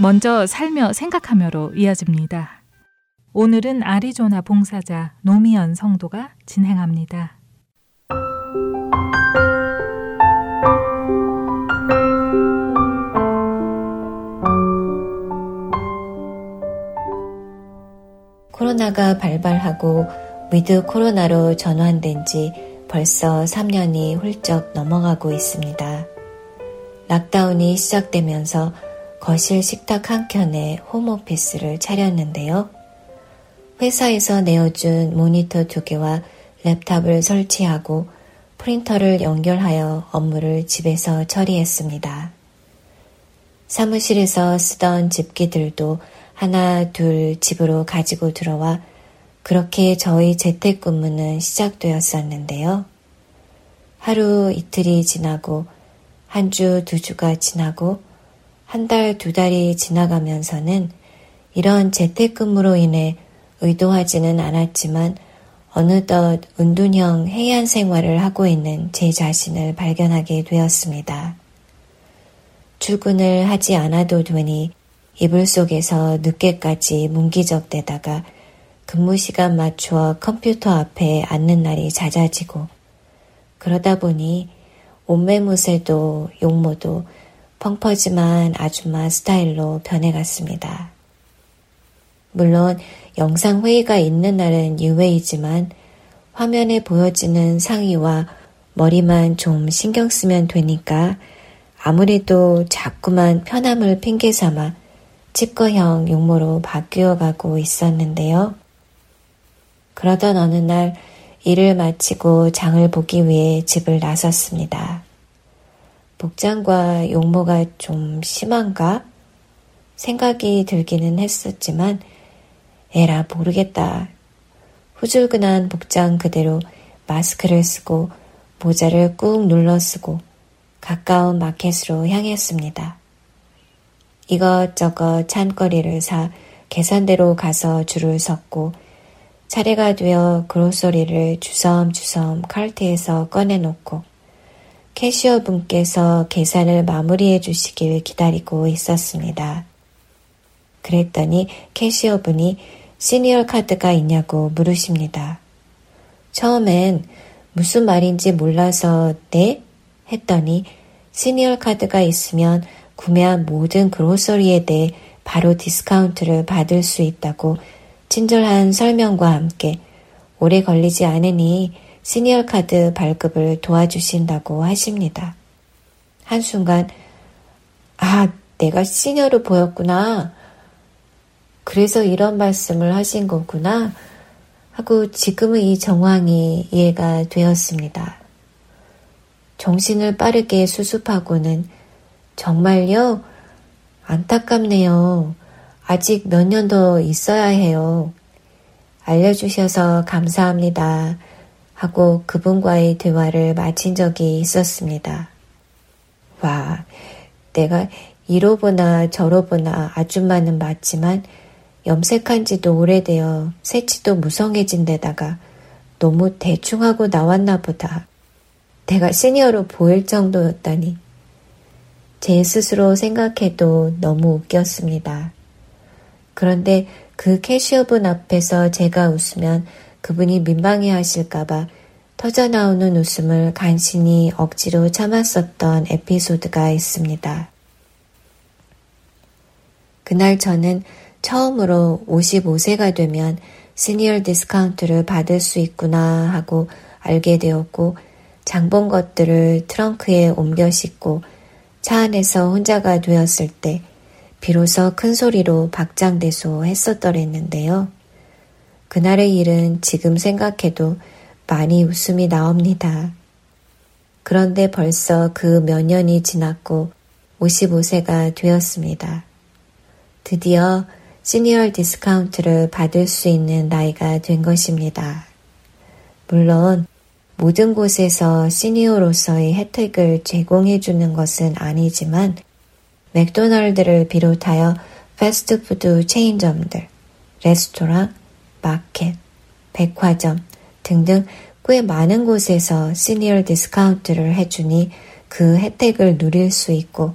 먼저 살며 생각하며로 이어집니다. 오늘은 아리조나 봉사자 노미연 성도가 진행합니다. 코로나가 발발하고 위드 코로나로 전환된 지 벌써 3년이 훌쩍 넘어가고 있습니다. lockdown이 시작되면서 거실 식탁 한켠에 home office를 차렸는데요. 회사에서 내어준 모니터 두 개와 laptop을 설치하고 프린터를 연결하여 업무를 집에서 처리했습니다. 사무실에서 쓰던 집기들도 하나, 둘 집으로 가지고 들어와 그렇게 저희 재택근무는 시작되었었는데요. 하루 이틀이 지나고 한 주, 두 주가 지나고 한 달, 두 달이 지나가면서는 이런 재택근무로 인해 의도하지는 않았지만 어느덧 은둔형 해안 생활을 하고 있는 제 자신을 발견하게 되었습니다. 출근을 하지 않아도 되니 이불 속에서 늦게까지 문기적대다가 근무 시간 맞추어 컴퓨터 앞에 앉는 날이 잦아지고 그러다 보니 옷매무새도 용모도 펑퍼짐한 아줌마 스타일로 변해갔습니다. 물론 영상 회의가 있는 날은 유회이지만 화면에 보여지는 상의와 머리만 좀 신경 쓰면 되니까 아무래도 자꾸만 편함을 핑계 삼아 치과형 용모로 바뀌어 가고 있었는데요. 그러던 어느 날 일을 마치고 장을 보기 위해 집을 나섰습니다. 복장과 용모가 좀 심한가? 생각이 들기는 했었지만, 에라, 모르겠다. 후줄근한 복장 그대로 마스크를 쓰고 모자를 꾹 눌러 쓰고 가까운 마켓으로 향했습니다. 이것저것 찬거리를 사 계산대로 가서 줄을 섰고 차례가 되어 그로소리를 주섬주섬 칼트에서 꺼내놓고 캐시어 분께서 계산을 마무리해 주시길 기다리고 있었습니다. 그랬더니 cashier 분이 시니어 카드가 있냐고 물으십니다. 처음엔 무슨 말인지 몰라서 네? 했더니 시니어 카드가 있으면 구매한 모든 grocery에 대해 바로 디스카운트를 받을 수 있다고 친절한 설명과 함께 오래 걸리지 않으니 시니어 카드 발급을 도와주신다고 하십니다. 한순간, 아, 내가 시니어로 보였구나. 그래서 이런 말씀을 하신 거구나. 하고 지금은 이 정황이 이해가 되었습니다. 정신을 빠르게 수습하고는 정말요? 안타깝네요. 아직 몇 년 더 있어야 해요. 알려주셔서 감사합니다. 하고 그분과의 대화를 마친 적이 있었습니다. 와, 내가 이로 보나 저로 보나 아줌마는 맞지만 염색한 지도 오래되어 새치도 무성해진 데다가 너무 대충하고 나왔나 보다. 내가 시니어로 보일 정도였다니. 제 스스로 생각해도 너무 웃겼습니다. 그런데 그 cashier분 앞에서 제가 웃으면 그분이 민망해 하실까봐 터져 나오는 웃음을 간신히 억지로 참았었던 에피소드가 있습니다. 그날 저는 처음으로 55세가 되면 시니어 디스카운트를 받을 수 있구나 하고 알게 되었고 장본 것들을 트렁크에 옮겨 싣고 차 안에서 혼자가 되었을 때 비로소 큰 소리로 박장대소 했었더랬는데요. 그날의 일은 지금 생각해도 많이 웃음이 나옵니다. 그런데 벌써 그 몇 년이 지났고 55세가 되었습니다. 드디어 시니어 디스카운트를 받을 수 있는 나이가 된 것입니다. 물론 모든 곳에서 시니어로서의 혜택을 제공해 주는 것은 아니지만 맥도날드를 비롯하여 패스트푸드 체인점들, 레스토랑, 마켓, 백화점 등등 꽤 많은 곳에서 시니어 디스카운트를 해주니 그 혜택을 누릴 수 있고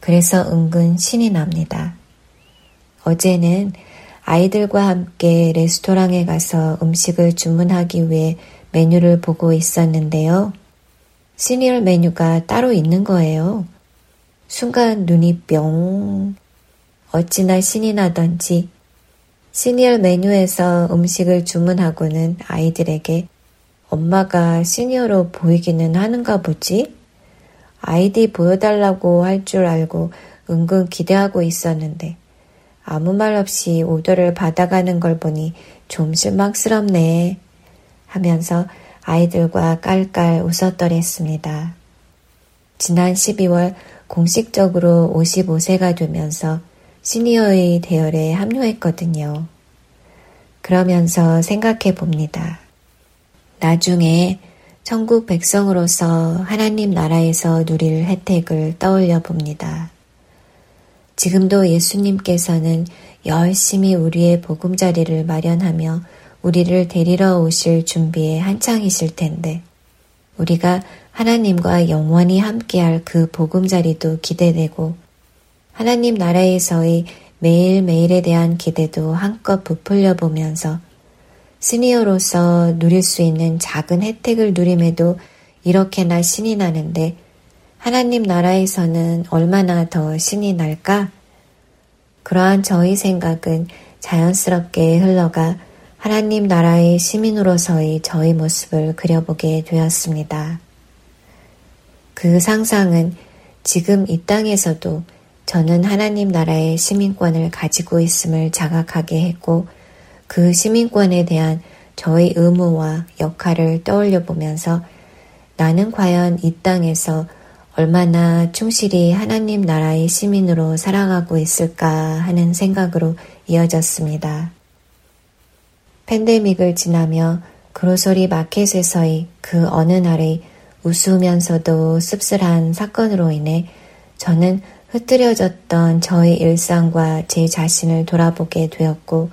그래서 은근 신이 납니다. 어제는 아이들과 함께 레스토랑에 가서 음식을 주문하기 위해 메뉴를 보고 있었는데요. 시니어 메뉴가 따로 있는 거예요. 순간 눈이 뿅. 어찌나 신이 나던지 시니어 메뉴에서 음식을 주문하고는 아이들에게 엄마가 시니어로 보이기는 하는가 보지? 아이디 보여달라고 할 줄 알고 은근 기대하고 있었는데 아무 말 없이 오더를 받아가는 걸 보니 좀 실망스럽네 하면서 아이들과 깔깔 웃었더랬습니다. 지난 12월 공식적으로 55세가 되면서 시니어의 대열에 합류했거든요. 그러면서 생각해 봅니다. 나중에 천국 백성으로서 하나님 나라에서 누릴 혜택을 떠올려 봅니다. 지금도 예수님께서는 열심히 우리의 보금자리를 마련하며 우리를 데리러 오실 준비에 한창이실 텐데, 우리가 하나님과 영원히 함께할 그 보금자리도 기대되고, 하나님 나라에서의 매일매일에 대한 기대도 한껏 부풀려 보면서 시니어로서 누릴 수 있는 작은 혜택을 누림에도 이렇게나 신이 나는데 하나님 나라에서는 얼마나 더 신이 날까? 그러한 저희 생각은 자연스럽게 흘러가 하나님 나라의 시민으로서의 저희 모습을 그려보게 되었습니다. 그 상상은 지금 이 땅에서도 저는 하나님 나라의 시민권을 가지고 있음을 자각하게 했고 그 시민권에 대한 저의 의무와 역할을 떠올려 보면서 나는 과연 이 땅에서 얼마나 충실히 하나님 나라의 시민으로 살아가고 있을까 하는 생각으로 이어졌습니다. 팬데믹을 지나며 그로소리 마켓에서의 그 어느 날의 우스우면서도 씁쓸한 사건으로 인해 저는 흐트려졌던 저의 일상과 제 자신을 돌아보게 되었고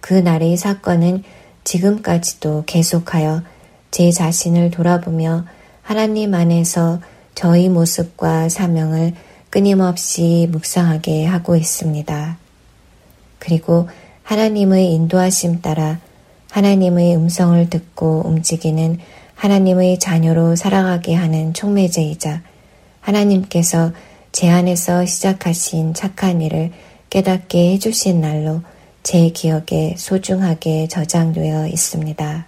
그 날의 사건은 지금까지도 계속하여 제 자신을 돌아보며 하나님 안에서 저희 모습과 사명을 끊임없이 묵상하게 하고 있습니다. 그리고 하나님의 인도하심 따라 하나님의 음성을 듣고 움직이는 하나님의 자녀로 살아가게 하는 촉매제이자 하나님께서 제 안에서 시작하신 착한 일을 깨닫게 해주신 날로 제 기억에 소중하게 저장되어 있습니다.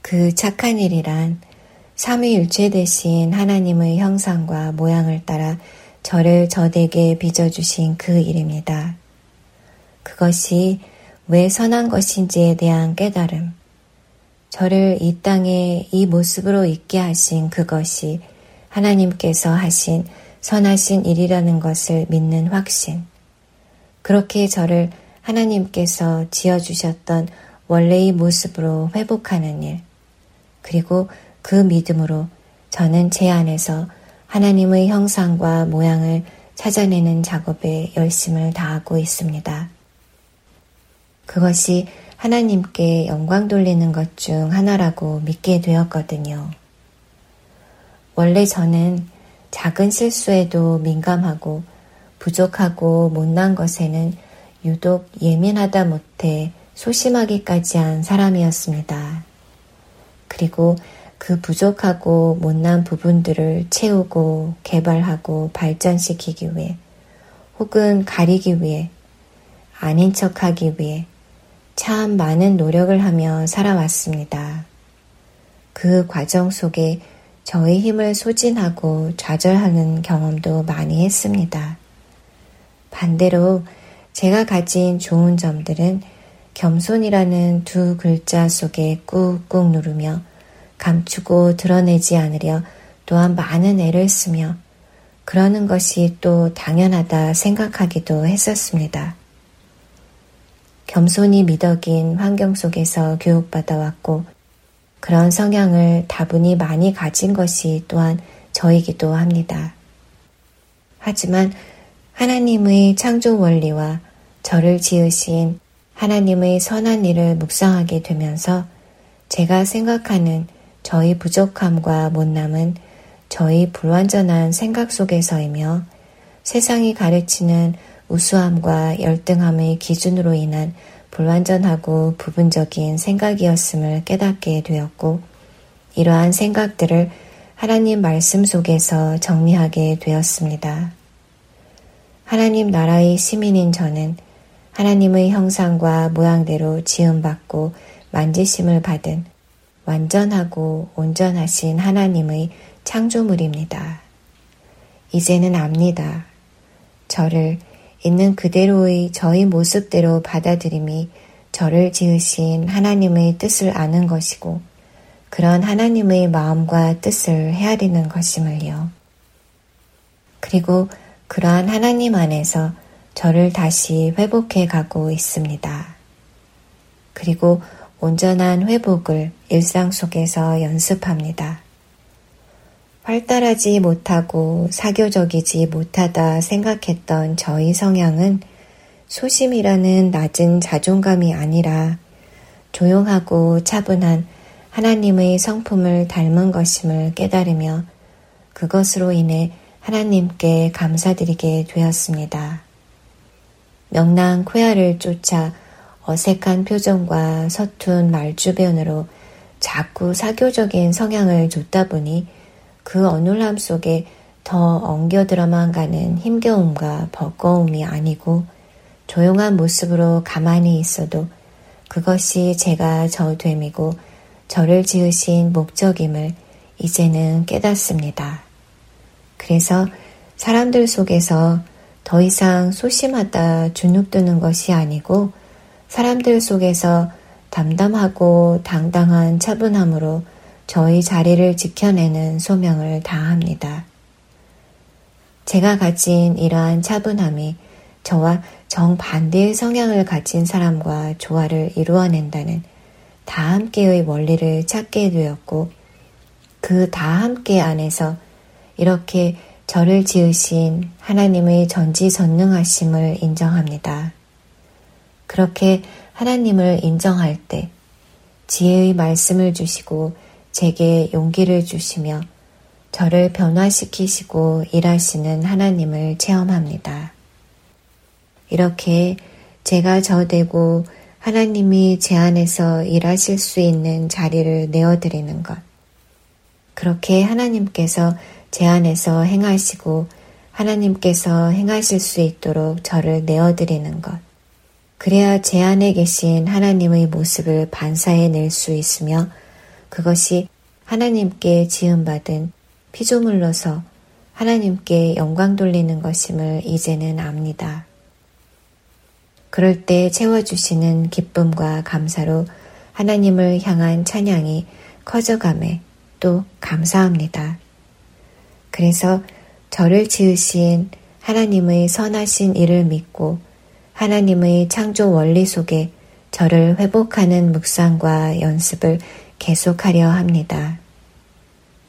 그 착한 일이란 삼위일체 대신 하나님의 형상과 모양을 따라 저를 저에게 빚어주신 그 일입니다. 그것이 왜 선한 것인지에 대한 깨달음, 저를 이 땅에 이 모습으로 있게 하신 그것이 하나님께서 하신 선하신 일이라는 것을 믿는 확신. 그렇게 저를 하나님께서 지어주셨던 원래의 모습으로 회복하는 일. 그리고 그 믿음으로 저는 제 안에서 하나님의 형상과 모양을 찾아내는 작업에 열심을 다하고 있습니다. 그것이 하나님께 영광 돌리는 것 중 하나라고 믿게 되었거든요. 원래 저는 작은 실수에도 민감하고 부족하고 못난 것에는 유독 예민하다 못해 소심하기까지 한 사람이었습니다. 그리고 그 부족하고 못난 부분들을 채우고 개발하고 발전시키기 위해 혹은 가리기 위해 아닌 척 하기 위해 참 많은 노력을 하며 살아왔습니다. 그 과정 속에 저의 힘을 소진하고 좌절하는 경험도 많이 했습니다. 반대로 제가 가진 좋은 점들은 겸손이라는 두 글자 속에 꾹꾹 누르며 감추고 드러내지 않으려 또한 많은 애를 쓰며 그러는 것이 또 당연하다 생각하기도 했었습니다. 겸손히 미덕인 환경 속에서 교육받아 왔고 그런 성향을 다분히 많이 가진 것이 또한 저이기도 합니다. 하지만 하나님의 창조 원리와 저를 지으신 하나님의 선한 일을 묵상하게 되면서 제가 생각하는 저희 부족함과 못남은 저희 불완전한 생각 속에서이며 세상이 가르치는 우수함과 열등함의 기준으로 인한 불완전하고 부분적인 생각이었음을 깨닫게 되었고, 이러한 생각들을 하나님 말씀 속에서 정리하게 되었습니다. 하나님 나라의 시민인 저는 하나님의 형상과 모양대로 지음받고 만지심을 받은 완전하고 온전하신 하나님의 창조물입니다. 이제는 압니다. 저를 있는 그대로의 저희 모습대로 받아들임이 저를 지으신 하나님의 뜻을 아는 것이고 그런 하나님의 마음과 뜻을 헤아리는 것임을요. 그리고 그러한 하나님 안에서 저를 다시 회복해 가고 있습니다. 그리고 온전한 회복을 일상 속에서 연습합니다. 활달하지 못하고 사교적이지 못하다 생각했던 저희 성향은 소심이라는 낮은 자존감이 아니라 조용하고 차분한 하나님의 성품을 닮은 것임을 깨달으며 그것으로 인해 하나님께 감사드리게 되었습니다. 명랑 쾌하를 쫓아 어색한 표정과 서툰 말주변으로 자꾸 사교적인 성향을 줬다 보니 그 어눌함 속에 더 엉겨 들어만 가는 힘겨움과 버거움이 아니고 조용한 모습으로 가만히 있어도 그것이 제가 저됨이고 저를 지으신 목적임을 이제는 깨닫습니다. 그래서 사람들 속에서 더 이상 소심하다 주눅드는 것이 아니고 사람들 속에서 담담하고 당당한 차분함으로 저희 자리를 지켜내는 소명을 다합니다. 제가 가진 이러한 차분함이 저와 정반대의 성향을 가진 사람과 조화를 이루어낸다는 다 함께의 원리를 찾게 되었고 그 다 함께 안에서 이렇게 저를 지으신 하나님의 전지전능하심을 인정합니다. 그렇게 하나님을 인정할 때 지혜의 말씀을 주시고 제게 용기를 주시며 저를 변화시키시고 일하시는 하나님을 체험합니다. 이렇게 제가 저 되고 하나님이 제 안에서 일하실 수 있는 자리를 내어드리는 것. 그렇게 하나님께서 제 안에서 행하시고 하나님께서 행하실 수 있도록 저를 내어드리는 것. 그래야 제 안에 계신 하나님의 모습을 반사해 낼 수 있으며 그것이 하나님께 지음받은 피조물로서 하나님께 영광 돌리는 것임을 이제는 압니다. 그럴 때 채워주시는 기쁨과 감사로 하나님을 향한 찬양이 커져감에 또 감사합니다. 그래서 저를 지으신 하나님의 선하신 일을 믿고 하나님의 창조 원리 속에 저를 회복하는 묵상과 연습을 계속하려 합니다.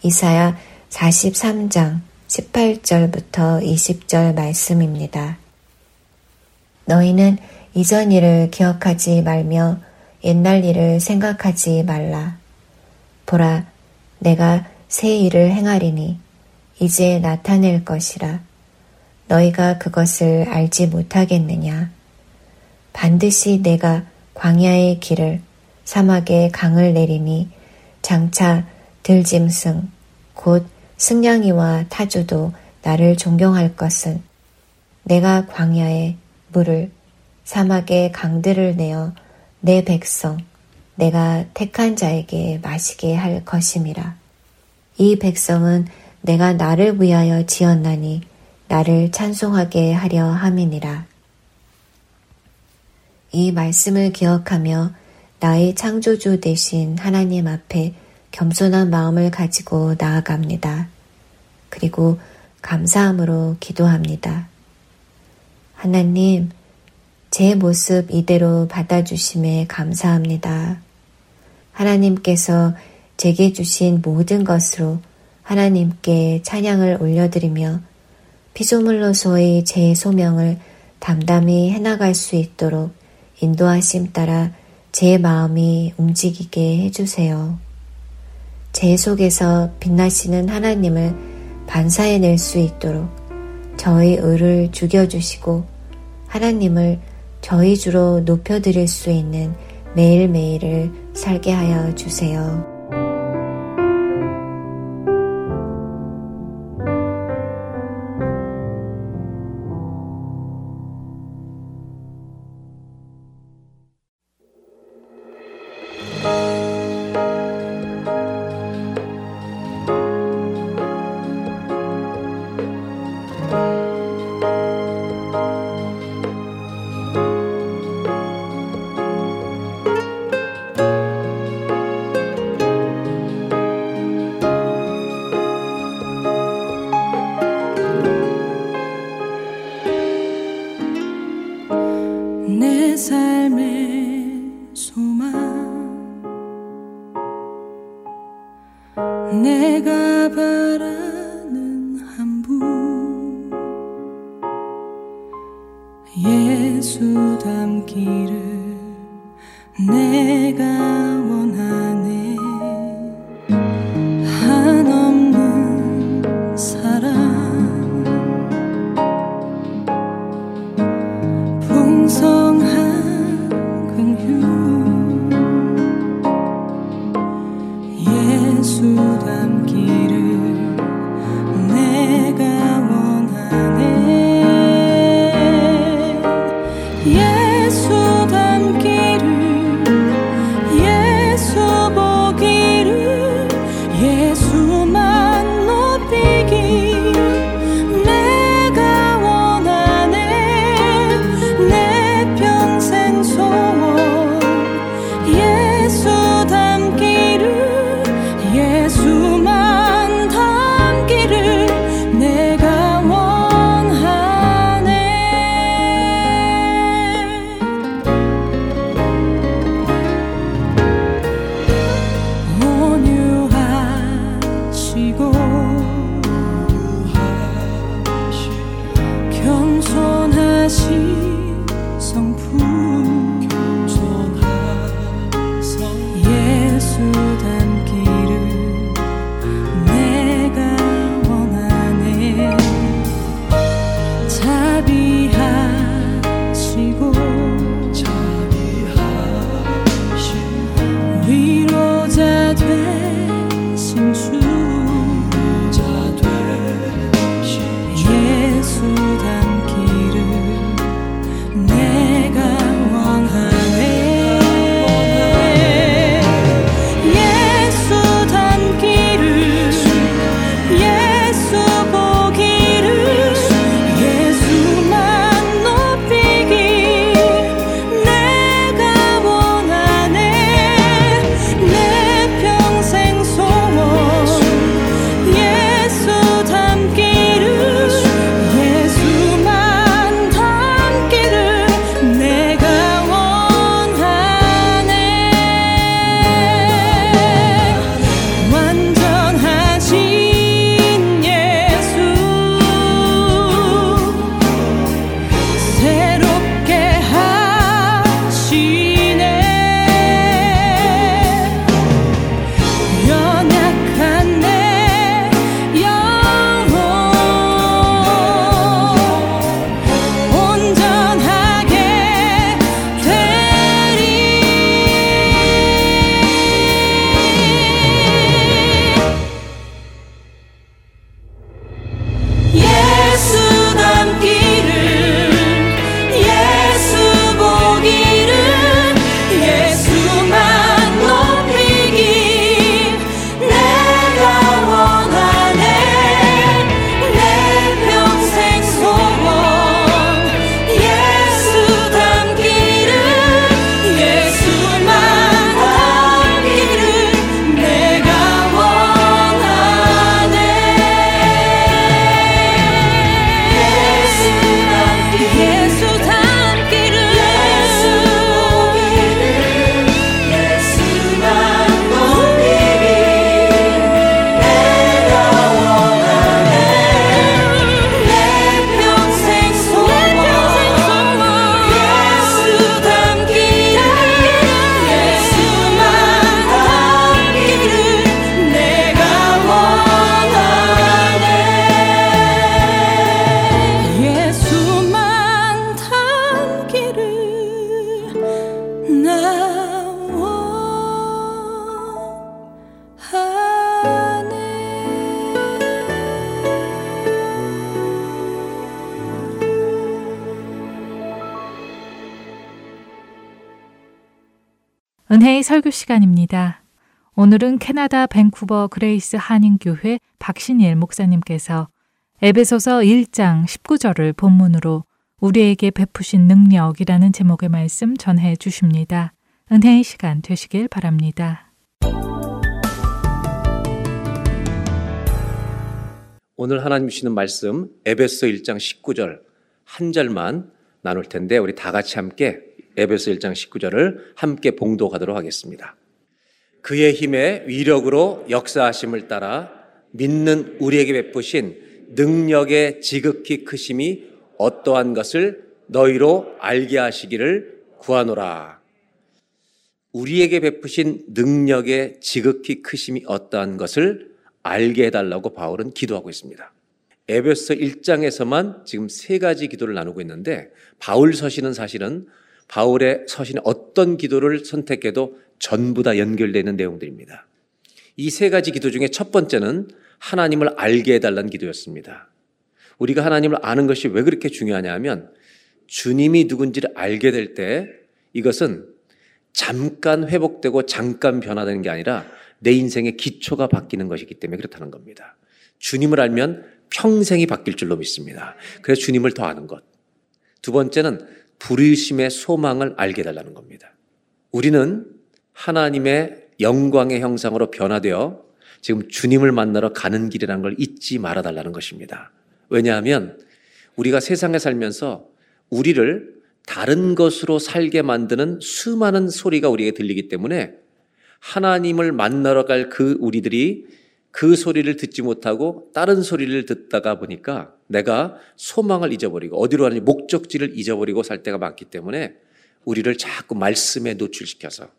이사야 43장 18절부터 20절 말씀입니다. 너희는 이전 일을 기억하지 말며 옛날 일을 생각하지 말라. 보라, 내가 새 일을 행하리니 이제 나타낼 것이라. 너희가 그것을 알지 못하겠느냐? 반드시 내가 광야의 길을 사막에 강을 내리니 장차 들짐승 곧 승냥이와 타주도 나를 존경할 것은 내가 광야에 물을 사막에 강들을 내어 내 백성 내가 택한 자에게 마시게 할 것임이라. 이 백성은 내가 나를 위하여 지었나니 나를 찬송하게 하려 함이니라. 이 말씀을 기억하며 나의 창조주 대신 하나님 앞에 겸손한 마음을 가지고 나아갑니다. 그리고 감사함으로 기도합니다. 하나님, 제 모습 이대로 받아주심에 감사합니다. 하나님께서 제게 주신 모든 것으로 하나님께 찬양을 올려드리며 피조물로서의 제 소명을 담담히 해나갈 수 있도록 인도하심 따라 제 마음이 움직이게 해주세요. 제 속에서 빛나시는 하나님을 반사해낼 수 있도록 저의 의를 죽여주시고 하나님을 저희 주로 높여드릴 수 있는 매일매일을 살게 하여 주세요. 설교 시간입니다. 오늘은 캐나다 밴쿠버 그레이스 한인교회 박신일 목사님께서 에베소서 1장 19절을 본문으로 우리에게 베푸신 능력이라는 제목의 말씀 전해 주십니다. 은혜의 시간 되시길 바랍니다. 오늘 하나님 주시는 말씀 에베소서 1장 19절 한 절만 나눌 텐데 우리 다 같이 함께 에베소 1장 19절을 함께 봉독하도록 하겠습니다. 그의 힘의 위력으로 역사하심을 따라 믿는 우리에게 베푸신 능력의 지극히 크심이 어떠한 것을 너희로 알게 하시기를 구하노라. 우리에게 베푸신 능력의 지극히 크심이 어떠한 것을 알게 해달라고 바울은 기도하고 있습니다. 에베소 1장에서만 지금 세 가지 기도를 나누고 있는데 바울 서신은 사실은 바울의 서신에 어떤 기도를 선택해도 전부 다 연결되어 있는 내용들입니다. 이 세 가지 기도 중에 첫 번째는 하나님을 알게 해달라는 기도였습니다. 우리가 하나님을 아는 것이 왜 그렇게 중요하냐 하면 주님이 누군지를 알게 될 때 이것은 잠깐 회복되고 잠깐 변화되는 게 아니라 내 인생의 기초가 바뀌는 것이기 때문에 그렇다는 겁니다. 주님을 알면 평생이 바뀔 줄로 믿습니다. 그래서 주님을 더 아는 것. 두 번째는 부르심의 소망을 알게 해달라는 겁니다. 우리는 하나님의 영광의 형상으로 변화되어 지금 주님을 만나러 가는 길이라는 걸 잊지 말아 달라는 것입니다. 왜냐하면 우리가 세상에 살면서 우리를 다른 것으로 살게 만드는 수많은 소리가 우리에게 들리기 때문에 하나님을 만나러 갈 그 우리들이 그 소리를 듣지 못하고 다른 소리를 듣다가 보니까 내가 소망을 잊어버리고 어디로 가는지 목적지를 잊어버리고 살 때가 많기 때문에 우리를 자꾸 말씀에 노출시켜서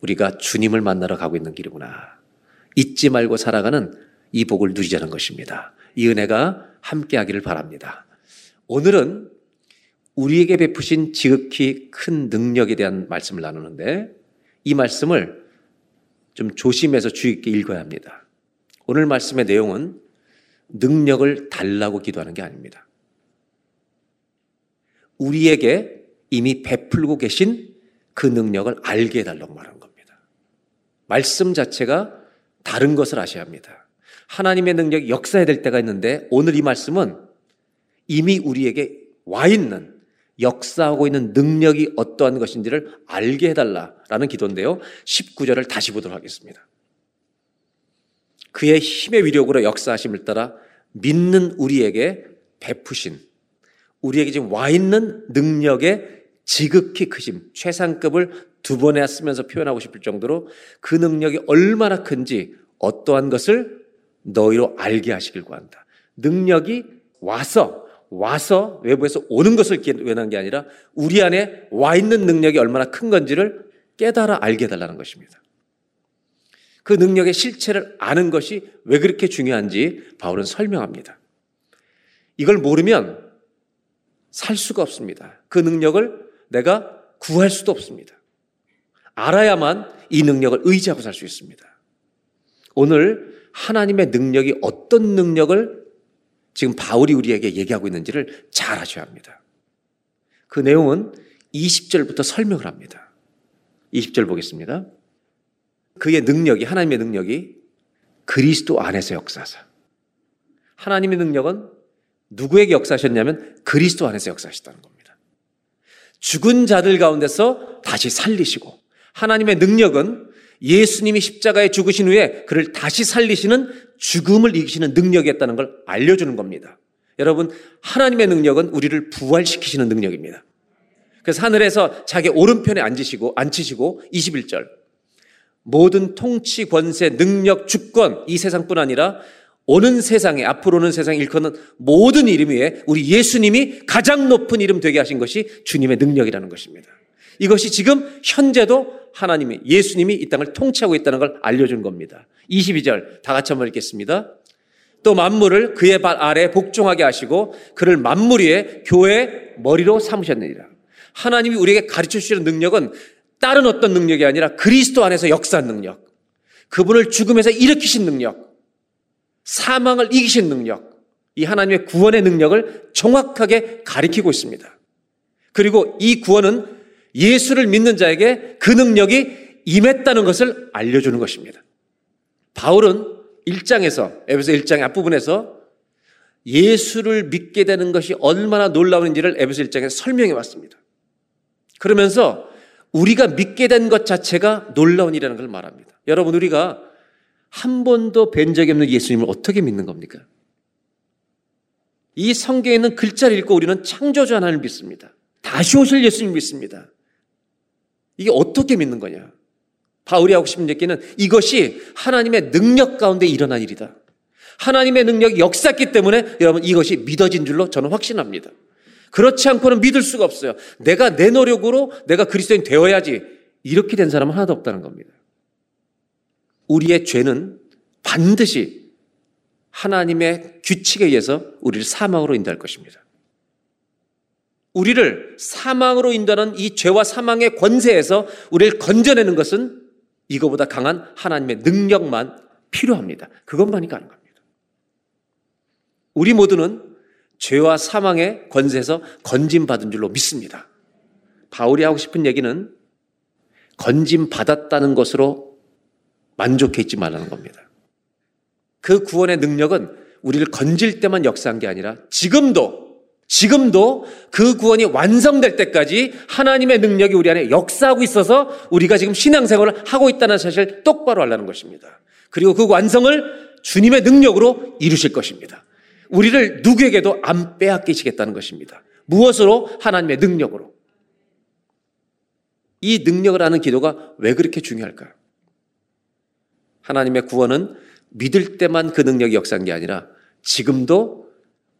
우리가 주님을 만나러 가고 있는 길이구나. 잊지 말고 살아가는 이 복을 누리자는 것입니다. 이 은혜가 함께 하기를 바랍니다. 오늘은 우리에게 베푸신 지극히 큰 능력에 대한 말씀을 나누는데 이 말씀을 좀 조심해서 주의 있게 읽어야 합니다. 오늘 말씀의 내용은 능력을 달라고 기도하는 게 아닙니다. 우리에게 이미 베풀고 계신 그 능력을 알게 해달라고 말하는 겁니다. 말씀 자체가 다른 것을 아셔야 합니다. 하나님의 능력이 역사해야 될 때가 있는데 오늘 이 말씀은 이미 우리에게 와 있는 역사하고 있는 능력이 어떠한 것인지를 알게 해달라라는 기도인데요. 19절을 다시 보도록 하겠습니다. 그의 힘의 위력으로 역사하심을 따라 믿는 우리에게 베푸신 우리에게 지금 와 있는 능력의 지극히 크심, 최상급을 두 번에 쓰면서 표현하고 싶을 정도로 그 능력이 얼마나 큰지 어떠한 것을 너희로 알게 하시길 구한다. 능력이 와서 와서 외부에서 오는 것을 원하는 게 아니라 우리 안에 와 있는 능력이 얼마나 큰 건지를 깨달아 알게 해달라는 것입니다. 그 능력의 실체를 아는 것이 왜 그렇게 중요한지 바울은 설명합니다. 이걸 모르면 살 수가 없습니다. 그 능력을 내가 구할 수도 없습니다. 알아야만 이 능력을 의지하고 살 수 있습니다. 오늘 하나님의 능력이 어떤 능력을 지금 바울이 우리에게 얘기하고 있는지를 잘 아셔야 합니다. 그 내용은 20절부터 설명을 합니다. 20절 보겠습니다. 그의 능력이, 하나님의 능력이 그리스도 안에서 역사하사. 하나님의 능력은 누구에게 역사하셨냐면 그리스도 안에서 역사하셨다는 겁니다. 죽은 자들 가운데서 다시 살리시고 하나님의 능력은 예수님이 십자가에 죽으신 후에 그를 다시 살리시는 죽음을 이기시는 능력이었다는 걸 알려주는 겁니다. 여러분, 하나님의 능력은 우리를 부활시키시는 능력입니다. 그래서 하늘에서 자기 오른편에 앉으시고, 앉히시고, 21절. 모든 통치, 권세, 능력, 주권, 이 세상뿐 아니라 오는 세상에, 앞으로 오는 세상에 일컫는 모든 이름 위에 우리 예수님이 가장 높은 이름 되게 하신 것이 주님의 능력이라는 것입니다. 이것이 지금 현재도 하나님이 예수님이 이 땅을 통치하고 있다는 걸 알려준 겁니다. 22절 다 같이 한번 읽겠습니다. 또 만물을 그의 발 아래 복종하게 하시고 그를 만물 위에 교회 머리로 삼으셨느니라. 하나님이 우리에게 가르쳐 주시는 능력은 다른 어떤 능력이 아니라 그리스도 안에서 역사한 능력. 그분을 죽음에서 일으키신 능력. 사망을 이기신 능력. 이 하나님의 구원의 능력을 정확하게 가리키고 있습니다. 그리고 이 구원은 예수를 믿는 자에게 그 능력이 임했다는 것을 알려주는 것입니다. 바울은 1장에서, 에베소 1장 앞부분에서 예수를 믿게 되는 것이 얼마나 놀라운지를 에베소 1장에 설명해 왔습니다. 그러면서 우리가 믿게 된 것 자체가 놀라운 일이라는 걸 말합니다. 여러분, 우리가 한 번도 뵌 적이 없는 예수님을 어떻게 믿는 겁니까? 이 성경에 있는 글자를 읽고 우리는 창조주 하나를 믿습니다. 다시 오실 예수님 믿습니다. 이게 어떻게 믿는 거냐? 바울이 하고 싶은 얘기는 이것이 하나님의 능력 가운데 일어난 일이다. 하나님의 능력이 역사했기 때문에 여러분 이것이 믿어진 줄로 저는 확신합니다. 그렇지 않고는 믿을 수가 없어요. 내가 내 노력으로 내가 그리스도인 되어야지 이렇게 된 사람은 하나도 없다는 겁니다. 우리의 죄는 반드시 하나님의 규칙에 의해서 우리를 사망으로 인도할 것입니다. 우리를 사망으로 인도하는 이 죄와 사망의 권세에서 우리를 건져내는 것은 이거보다 강한 하나님의 능력만 필요합니다. 그것만이 가능합니다. 우리 모두는 죄와 사망의 권세에서 건짐받은 줄로 믿습니다. 바울이 하고 싶은 얘기는 건짐받았다는 것으로 만족해 있지 말라는 겁니다. 그 구원의 능력은 우리를 건질 때만 역사한 게 아니라 지금도 지금도 그 구원이 완성될 때까지 하나님의 능력이 우리 안에 역사하고 있어서 우리가 지금 신앙생활을 하고 있다는 사실을 똑바로 알라는 것입니다. 그리고 그 완성을 주님의 능력으로 이루실 것입니다. 우리를 누구에게도 안 빼앗기시겠다는 것입니다. 무엇으로? 하나님의 능력으로. 이 능력을 아는 기도가 왜 그렇게 중요할까요? 하나님의 구원은 믿을 때만 그 능력이 역사한 게 아니라 지금도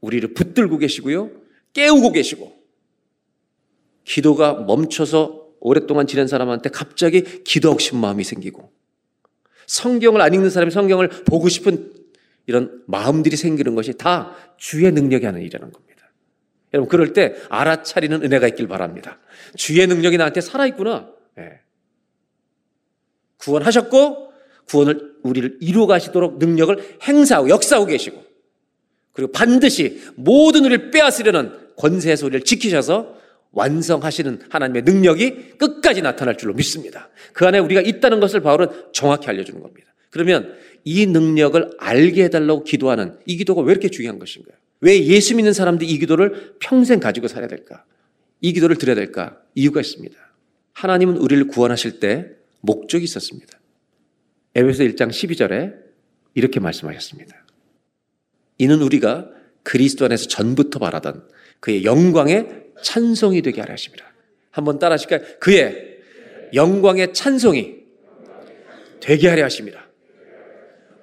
우리를 붙들고 계시고요. 깨우고 계시고 기도가 멈춰서 오랫동안 지낸 사람한테 갑자기 기도하고 마음이 생기고 성경을 안 읽는 사람이 성경을 보고 싶은 이런 마음들이 생기는 것이 다 주의 능력이 하는 일이라는 겁니다. 여러분 그럴 때 알아차리는 은혜가 있길 바랍니다. 주의 능력이 나한테 살아 있구나. 네. 구원하셨고 구원을 우리를 이루어 가시도록 능력을 행사하고 역사하고 계시고 그리고 반드시 모든 우리를 빼앗으려는 권세에서 우리를 지키셔서 완성하시는 하나님의 능력이 끝까지 나타날 줄로 믿습니다. 그 안에 우리가 있다는 것을 바울은 정확히 알려주는 겁니다. 그러면 이 능력을 알게 해달라고 기도하는 이 기도가 왜 이렇게 중요한 것인가요? 왜 예수 믿는 사람들이 이 기도를 평생 가지고 살아야 될까? 이 기도를 드려야 될까? 이유가 있습니다. 하나님은 우리를 구원하실 때 목적이 있었습니다. 에베소 1장 12절에 이렇게 말씀하셨습니다. 이는 우리가 그리스도 안에서 전부터 바라던 그의 영광의 찬송이 되게 하려 하십니다. 한번 따라 하실까요? 그의 영광의 찬송이 되게 하려 하십니다.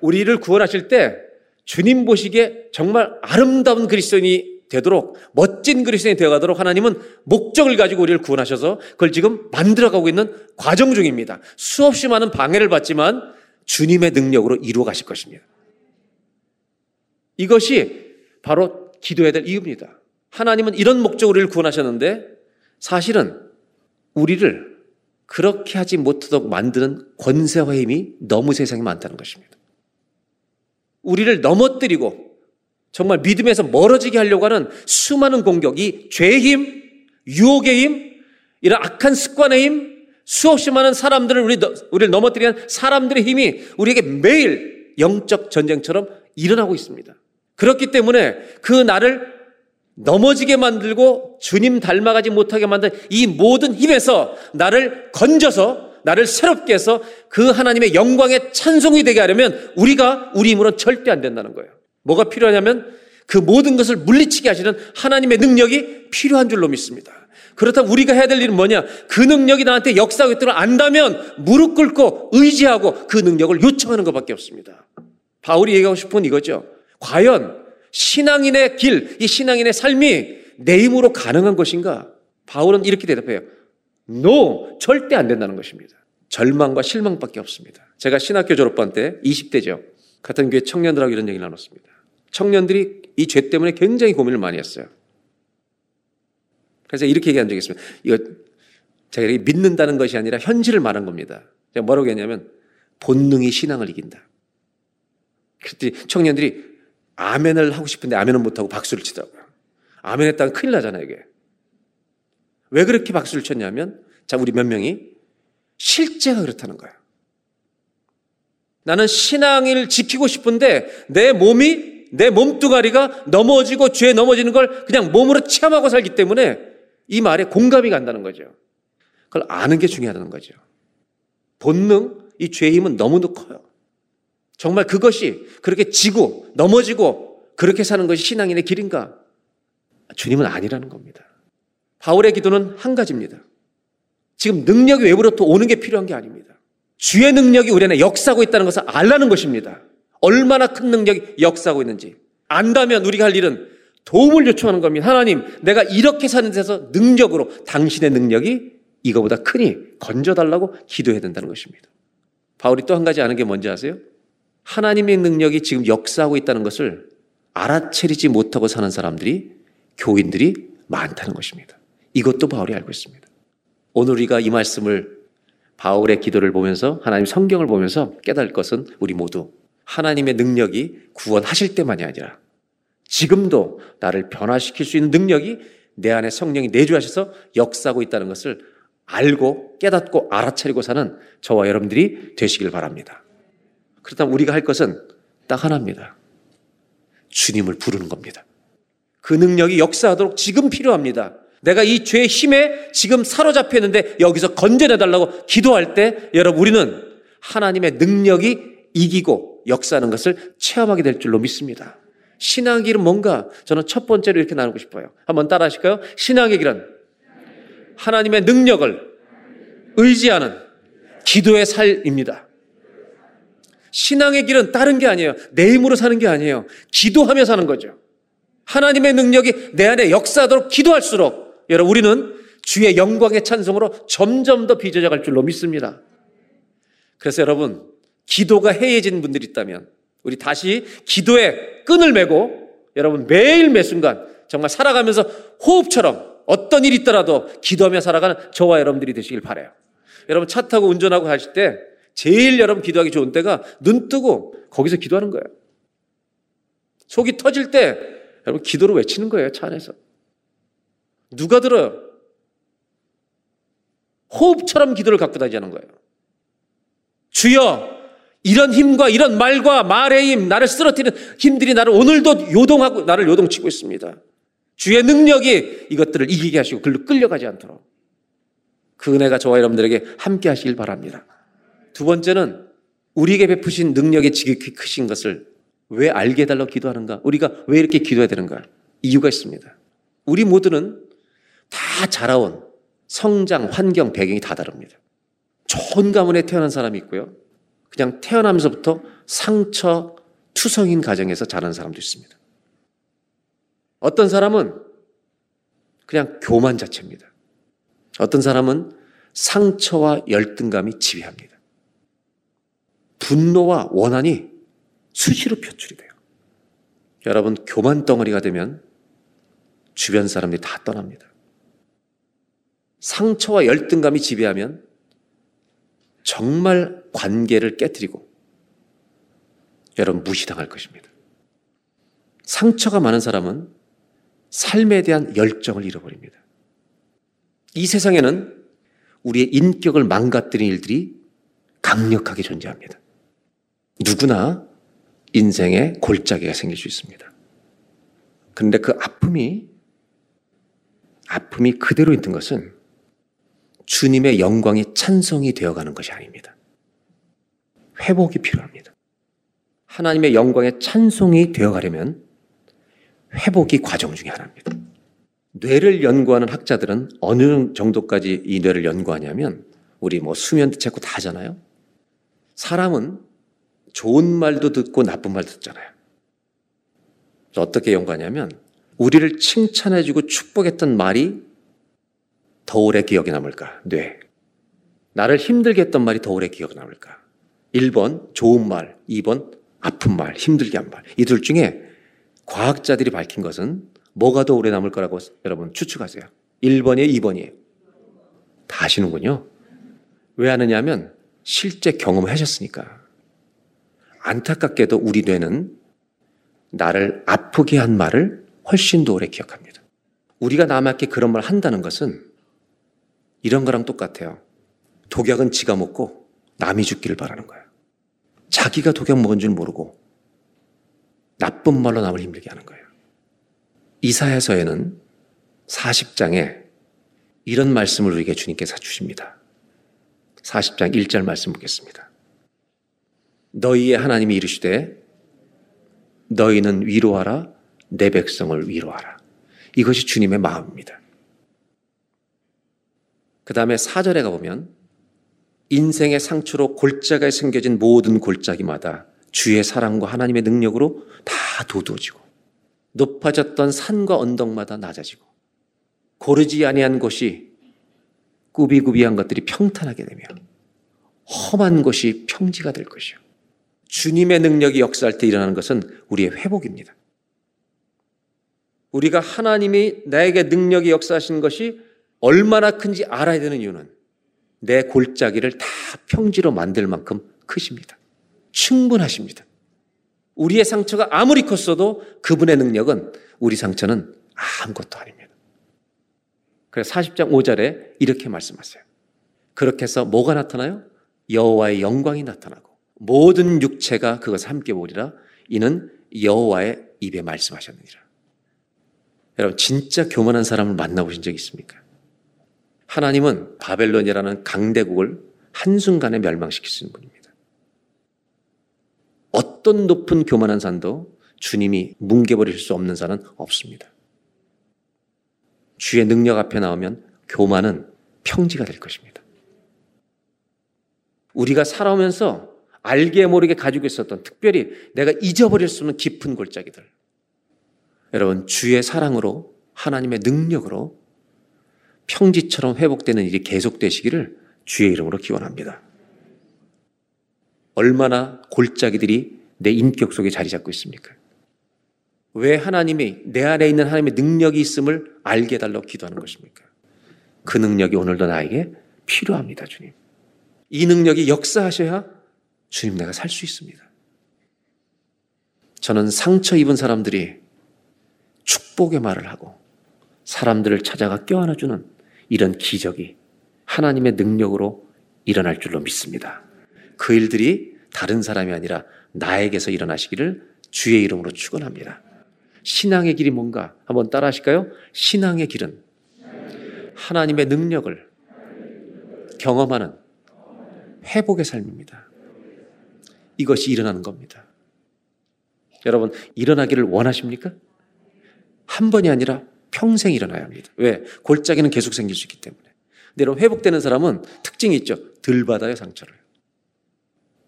우리를 구원하실 때 주님 보시기에 정말 아름다운 그리스도인이 되도록 멋진 그리스도인이 되어가도록 하나님은 목적을 가지고 우리를 구원하셔서 그걸 지금 만들어가고 있는 과정 중입니다. 수없이 많은 방해를 받지만 주님의 능력으로 이루어 가실 것입니다. 이것이 바로 기도해야 될 이유입니다. 하나님은 이런 목적으로 우리를 구원하셨는데 사실은 우리를 그렇게 하지 못하도록 만드는 권세와 힘이 너무 세상에 많다는 것입니다. 우리를 넘어뜨리고 정말 믿음에서 멀어지게 하려고 하는 수많은 공격이 죄의 힘, 유혹의 힘, 이런 악한 습관의 힘, 수없이 많은 사람들을 우리, 우리를 넘어뜨리는 사람들의 힘이 우리에게 매일 영적 전쟁처럼 일어나고 있습니다. 그렇기 때문에 그 나를 넘어지게 만들고 주님 닮아가지 못하게 만든 이 모든 힘에서 나를 건져서 나를 새롭게 해서 그 하나님의 영광의 찬송이 되게 하려면 우리가 우리 힘으로는 절대 안 된다는 거예요. 뭐가 필요하냐면 그 모든 것을 물리치게 하시는 하나님의 능력이 필요한 줄로 믿습니다. 그렇다면 우리가 해야 될 일은 뭐냐? 그 능력이 나한테 역사하고 있도록 안다면 무릎 꿇고 의지하고 그 능력을 요청하는 것밖에 없습니다. 바울이 얘기하고 싶은 건 이거죠. 과연 신앙인의 길, 이 신앙인의 삶이 내 힘으로 가능한 것인가? 바울은 이렇게 대답해요. No, 절대 안 된다는 것입니다. 절망과 실망밖에 없습니다. 제가 신학교 졸업반 때 20대죠. 같은 교회 청년들하고 이런 얘기를 나눴습니다. 청년들이 이 죄 때문에 굉장히 고민을 많이 했어요. 그래서 이렇게 얘기한 적이 있습니다. 이거 제가 이렇게 믿는다는 것이 아니라 현실을 말한 겁니다. 제가 뭐라고 했냐면 본능이 신앙을 이긴다. 그랬더니 청년들이 아멘을 하고 싶은데 아멘은 못하고 박수를 치더라고요. 아멘 했다가 큰일 나잖아요, 이게. 왜 그렇게 박수를 쳤냐면 자, 우리 몇 명이 실제가 그렇다는 거예요. 나는 신앙을 지키고 싶은데 내 몸이 내 몸뚱아리가 넘어지고 죄에 넘어지는 걸 그냥 몸으로 체험하고 살기 때문에 이 말에 공감이 간다는 거죠. 그걸 아는 게 중요하다는 거죠. 본능, 이 죄의 힘은 너무도 커요. 정말 그것이 그렇게 지고 넘어지고 그렇게 사는 것이 신앙인의 길인가? 주님은 아니라는 겁니다. 바울의 기도는 한 가지입니다. 지금 능력이 외부로부터 오는 게 필요한 게 아닙니다. 주의 능력이 우리 안에 역사하고 있다는 것을 알라는 것입니다. 얼마나 큰 능력이 역사하고 있는지. 안다면 우리가 할 일은 도움을 요청하는 겁니다. 하나님, 내가 이렇게 사는 데서 능력으로 당신의 능력이 이거보다 크니 건져달라고 기도해야 된다는 것입니다. 바울이 또 한 가지 아는 게 뭔지 아세요? 하나님의 능력이 지금 역사하고 있다는 것을 알아채리지 못하고 사는 사람들이 교인들이 많다는 것입니다. 이것도 바울이 알고 있습니다. 오늘 우리가 이 말씀을 바울의 기도를 보면서 하나님 성경을 보면서 깨달을 것은 우리 모두 하나님의 능력이 구원하실 때만이 아니라 지금도 나를 변화시킬 수 있는 능력이 내 안에 성령이 내주하셔서 역사하고 있다는 것을 알고 깨닫고 알아차리고 사는 저와 여러분들이 되시길 바랍니다. 그렇다면 우리가 할 것은 딱 하나입니다. 주님을 부르는 겁니다. 그 능력이 역사하도록 지금 필요합니다. 내가 이 죄의 힘에 지금 사로잡혀 있는데 여기서 건져내달라고 기도할 때 여러분 우리는 하나님의 능력이 이기고 역사하는 것을 체험하게 될 줄로 믿습니다. 신앙의 길은 뭔가 저는 첫 번째로 이렇게 나누고 싶어요. 한번 따라 하실까요? 신앙의 길은 하나님의 능력을 의지하는 기도의 삶입니다. 신앙의 길은 다른 게 아니에요. 내 힘으로 사는 게 아니에요. 기도하며 사는 거죠. 하나님의 능력이 내 안에 역사하도록 기도할수록 여러분 우리는 주의 영광의 찬송으로 점점 더 빚어져 갈 줄로 믿습니다. 그래서 여러분 기도가 해해진 분들이 있다면 우리 다시 기도에 끈을 메고 여러분 매일 매 순간 정말 살아가면서 호흡처럼 어떤 일이 있더라도 기도하며 살아가는 저와 여러분들이 되시길 바래요. 여러분 차 타고 운전하고 하실 때 제일 여러분 기도하기 좋은 때가 눈 뜨고 거기서 기도하는 거예요. 속이 터질 때 여러분 기도를 외치는 거예요, 차 안에서. 누가 들어요? 호흡처럼 기도를 갖고 다니는 거예요. 주여, 이런 힘과 이런 말과 말의 힘, 나를 쓰러뜨리는 힘들이 나를 오늘도 요동하고, 나를 요동치고 있습니다. 주의 능력이 이것들을 이기게 하시고 글로 끌려가지 않도록 그 은혜가 저와 여러분들에게 함께 하시길 바랍니다. 두 번째는 우리에게 베푸신 능력이 지극히 크신 것을 왜 알게 해달라고 기도하는가? 우리가 왜 이렇게 기도해야 되는가? 이유가 있습니다. 우리 모두는 다 자라온 성장, 환경, 배경이 다 다릅니다. 좋은 가문에 태어난 사람이 있고요. 그냥 태어나면서부터 상처 투성인 가정에서 자란 사람도 있습니다. 어떤 사람은 그냥 교만 자체입니다. 어떤 사람은 상처와 열등감이 지배합니다. 분노와 원한이 수시로 표출이 돼요. 여러분, 교만 덩어리가 되면 주변 사람들이 다 떠납니다. 상처와 열등감이 지배하면 정말 관계를 깨뜨리고 여러분 무시당할 것입니다. 상처가 많은 사람은 삶에 대한 열정을 잃어버립니다. 이 세상에는 우리의 인격을 망가뜨린 일들이 강력하게 존재합니다. 누구나 인생에 골짜기가 생길 수 있습니다. 그런데 그 아픔이, 아픔이 그대로 있는 것은 주님의 영광이 찬성이 되어가는 것이 아닙니다. 회복이 필요합니다. 하나님의 영광의 찬송이 되어가려면 회복이 과정 중의 하나입니다. 뇌를 연구하는 학자들은 어느 정도까지 이 뇌를 연구하냐면 우리 뭐 수면 듣고 다 하잖아요. 사람은 좋은 말도 듣고 나쁜 말도 듣잖아요. 어떻게 연구하냐면 우리를 칭찬해주고 축복했던 말이 더 오래 기억에 남을까? 뇌. 나를 힘들게 했던 말이 더 오래 기억에 남을까? 1번 좋은 말, 2번 아픈 말, 힘들게 한 말. 이 둘 중에 과학자들이 밝힌 것은 뭐가 더 오래 남을 거라고 여러분 추측하세요. 1번이에요, 2번이에요. 다 아시는군요. 왜 하느냐면 실제 경험을 하셨으니까. 안타깝게도 우리 뇌는 나를 아프게 한 말을 훨씬 더 오래 기억합니다. 우리가 남에게 그런 말 한다는 것은 이런 거랑 똑같아요. 독약은 지가 먹고 남이 죽기를 바라는 거예요. 자기가 독약 먹은 줄 모르고 나쁜 말로 남을 힘들게 하는 거예요. 이사야서에는 40장에 이런 말씀을 우리에게 주님께서 주십니다. 40장 1절 말씀 보겠습니다. 너희의 하나님이 이르시되 너희는 위로하라 내 백성을 위로하라. 이것이 주님의 마음입니다. 그 다음에 4절에 가보면 인생의 상처로 골짜기에 생겨진 모든 골짜기마다 주의 사랑과 하나님의 능력으로 다 도두어지고 높아졌던 산과 언덕마다 낮아지고 고르지 아니한 곳이 꾸비꾸비한 것들이 평탄하게 되며 험한 곳이 평지가 될 것이요. 주님의 능력이 역사할 때 일어나는 것은 우리의 회복입니다. 우리가 하나님이 나에게 능력이 역사하신 것이 얼마나 큰지 알아야 되는 이유는 내 골짜기를 다 평지로 만들 만큼 크십니다. 충분하십니다. 우리의 상처가 아무리 컸어도 그분의 능력은 우리 상처는 아무것도 아닙니다. 그래서 40장 5절에 이렇게 말씀하세요. 그렇게 해서 뭐가 나타나요? 여호와의 영광이 나타나고 모든 육체가 그것을 함께 보리라 이는 여호와의 입에 말씀하셨느니라. 여러분 진짜 교만한 사람을 만나보신 적 있습니까? 하나님은 바벨론이라는 강대국을 한순간에 있는 분입니다. 어떤 높은 교만한 산도 주님이 뭉개버릴 수 없는 산은 없습니다. 주의 능력 앞에 나오면 교만은 평지가 될 것입니다. 우리가 살아오면서 알게 모르게 가지고 있었던 특별히 내가 잊어버릴 수 없는 깊은 골짜기들. 여러분, 주의 사랑으로 하나님의 능력으로 평지처럼 회복되는 일이 계속되시기를 주의 이름으로 기원합니다. 얼마나 골짜기들이 내 인격 속에 자리 잡고 있습니까? 왜 하나님이 내 안에 있는 하나님의 능력이 있음을 알게 달라고 기도하는 것입니까? 그 능력이 오늘도 나에게 필요합니다, 주님. 이 능력이 역사하셔야 주님 내가 살 수 있습니다. 저는 상처 입은 사람들이 축복의 말을 하고 사람들을 찾아가 껴안아주는 이런 기적이 하나님의 능력으로 일어날 줄로 믿습니다. 그 일들이 다른 사람이 아니라 나에게서 일어나시기를 주의 이름으로 축원합니다. 신앙의 길이 뭔가 한번 따라 하실까요? 신앙의 길은 하나님의 능력을 경험하는 회복의 삶입니다. 이것이 일어나는 겁니다. 여러분, 일어나기를 원하십니까? 한 번이 아니라 평생 일어나야 합니다. 왜? 골짜기는 계속 생길 수 있기 때문에. 근데 여러분, 회복되는 사람은 특징이 있죠. 덜 받아요, 상처를.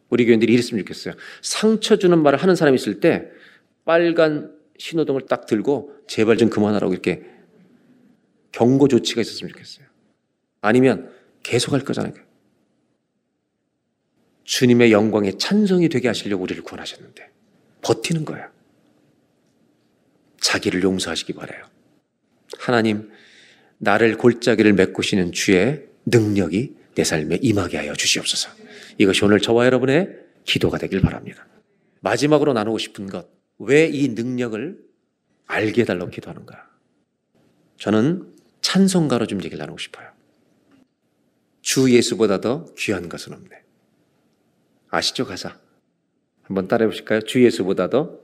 우리 교인들이 이랬으면 좋겠어요. 상처 주는 말을 하는 사람이 있을 때 빨간 신호등을 딱 들고 제발 좀 그만하라고 이렇게 경고 조치가 있었으면 좋겠어요. 아니면 계속 할 거잖아요. 주님의 영광에 찬송이 되게 하시려고 우리를 구원하셨는데 버티는 거야. 자기를 용서하시기 바래요. 하나님, 나를 골짜기를 메꾸시는 주의 능력이 내 삶에 임하게 하여 주시옵소서. 이것이 오늘 저와 여러분의 기도가 되길 바랍니다. 마지막으로 나누고 싶은 것, 왜 이 능력을 알게 해달라고 기도하는가? 저는 찬송가로 좀 얘기를 나누고 싶어요. 주 예수보다 더 귀한 것은 없네. 아시죠, 가사? 한번 따라해 보실까요? 주 예수보다 더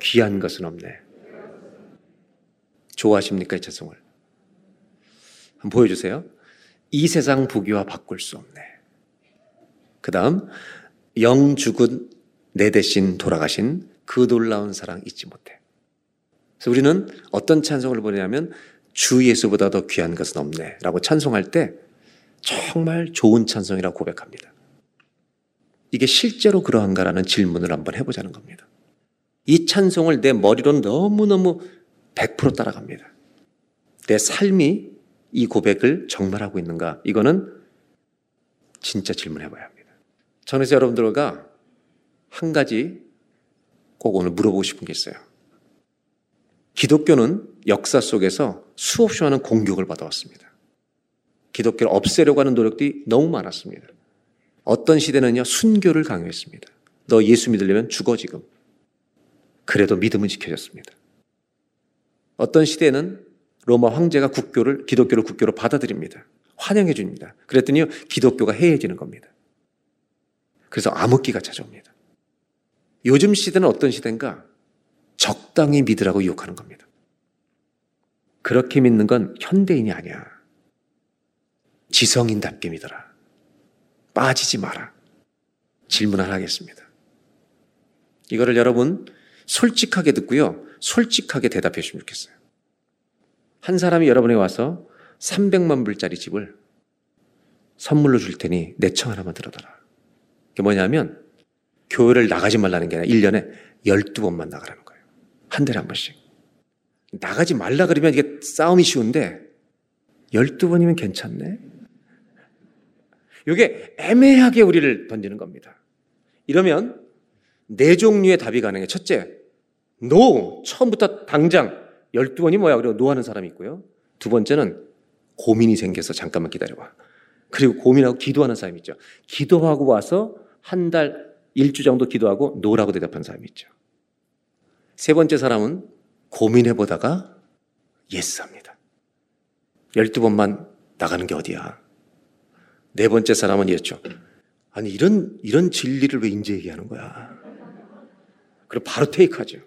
귀한 것은 없네. 좋아하십니까, 이 찬송을? 한번 보여주세요. 이 세상 부귀와 바꿀 수 없네. 그 다음, 영 죽은 내 대신 돌아가신 그 놀라운 사랑 잊지 못해. 그래서 우리는 어떤 찬송을 보냐면 주 예수보다 더 귀한 것은 없네. 라고 찬송할 때 정말 좋은 찬송이라고 고백합니다. 이게 실제로 그러한가라는 질문을 한번 해보자는 겁니다. 이 찬송을 내 머리로는 너무너무 100% 따라갑니다. 내 삶이 이 고백을 정말 하고 있는가? 이거는 진짜 질문해봐야 합니다. 저는 여러분들과 한 가지 꼭 오늘 물어보고 싶은 게 있어요. 기독교는 역사 속에서 수없이 많은 공격을 받아왔습니다. 기독교를 없애려고 하는 노력들이 너무 많았습니다. 어떤 시대는요, 순교를 강요했습니다. 너 예수 믿으려면 죽어 지금. 그래도 믿음은 지켜졌습니다. 어떤 시대는 로마 황제가 국교를 기독교를 국교로 받아들입니다. 환영해 줍니다. 그랬더니 기독교가 해해지는 겁니다. 그래서 암흑기가 찾아옵니다. 요즘 시대는 어떤 시대인가? 적당히 믿으라고 유혹하는 겁니다. 그렇게 믿는 건 현대인이 아니야. 지성인답게 믿어라. 빠지지 마라. 질문 하나 하겠습니다. 이거를 여러분 솔직하게 듣고요. 솔직하게 대답해 주시면 좋겠어요. 한 사람이 여러분에 와서 300만 불짜리 집을 선물로 줄 테니 내 청 하나만 들어둬라. 그게 뭐냐면 교회를 나가지 말라는 게 아니라 1년에 12번만 나가라는 거예요. 한 달에 한 번씩. 나가지 말라 그러면 이게 싸움이 쉬운데 12번이면 괜찮네. 이게 애매하게 우리를 던지는 겁니다. 이러면 네 종류의 답이 가능해. 첫째, no. 처음부터 당장 12번이 뭐야? 그리고 no하는 사람이 있고요. 두 번째는 고민이 생겨서 잠깐만 기다려봐. 그리고 고민하고 기도하는 사람이 있죠. 기도하고 와서 한 달, 일주 정도 기도하고 no라고 대답한 사람이 있죠. 세 번째 사람은 고민해 보다가 yes 합니다. 12번만 나가는 게 어디야. 네 번째 사람은 이랬죠. 아니, 이런, 이런 진리를 왜 인제 얘기하는 거야. 그리고 바로 take하죠.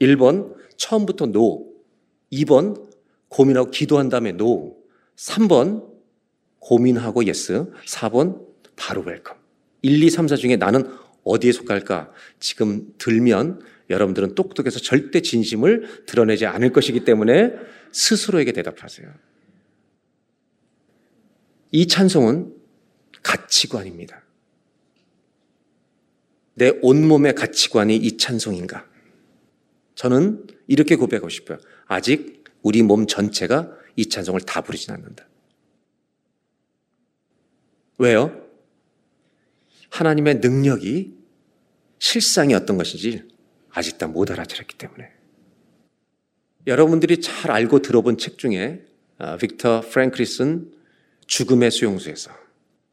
1번, 처음부터 no. 2번, 고민하고 기도한 다음에 no. 3번, 고민하고 yes. 4번, 바로 welcome. 1, 2, 3, 4 중에 나는 어디에 속할까? 지금 들면 여러분들은 똑똑해서 절대 진심을 드러내지 않을 것이기 때문에 스스로에게 대답하세요. 이 찬송은 가치관입니다. 내 온몸의 가치관이 이 찬송인가? 저는 이렇게 고백하고 싶어요. 아직 우리 몸 전체가 이 찬송을 다 부르진 않는다. 왜요? 하나님의 능력이 실상이 어떤 것인지 아직 다못 알아차렸기 때문에. 여러분들이 잘 알고 들어본 책 중에 아, 빅터 프랭크리슨 죽음의 수용소에서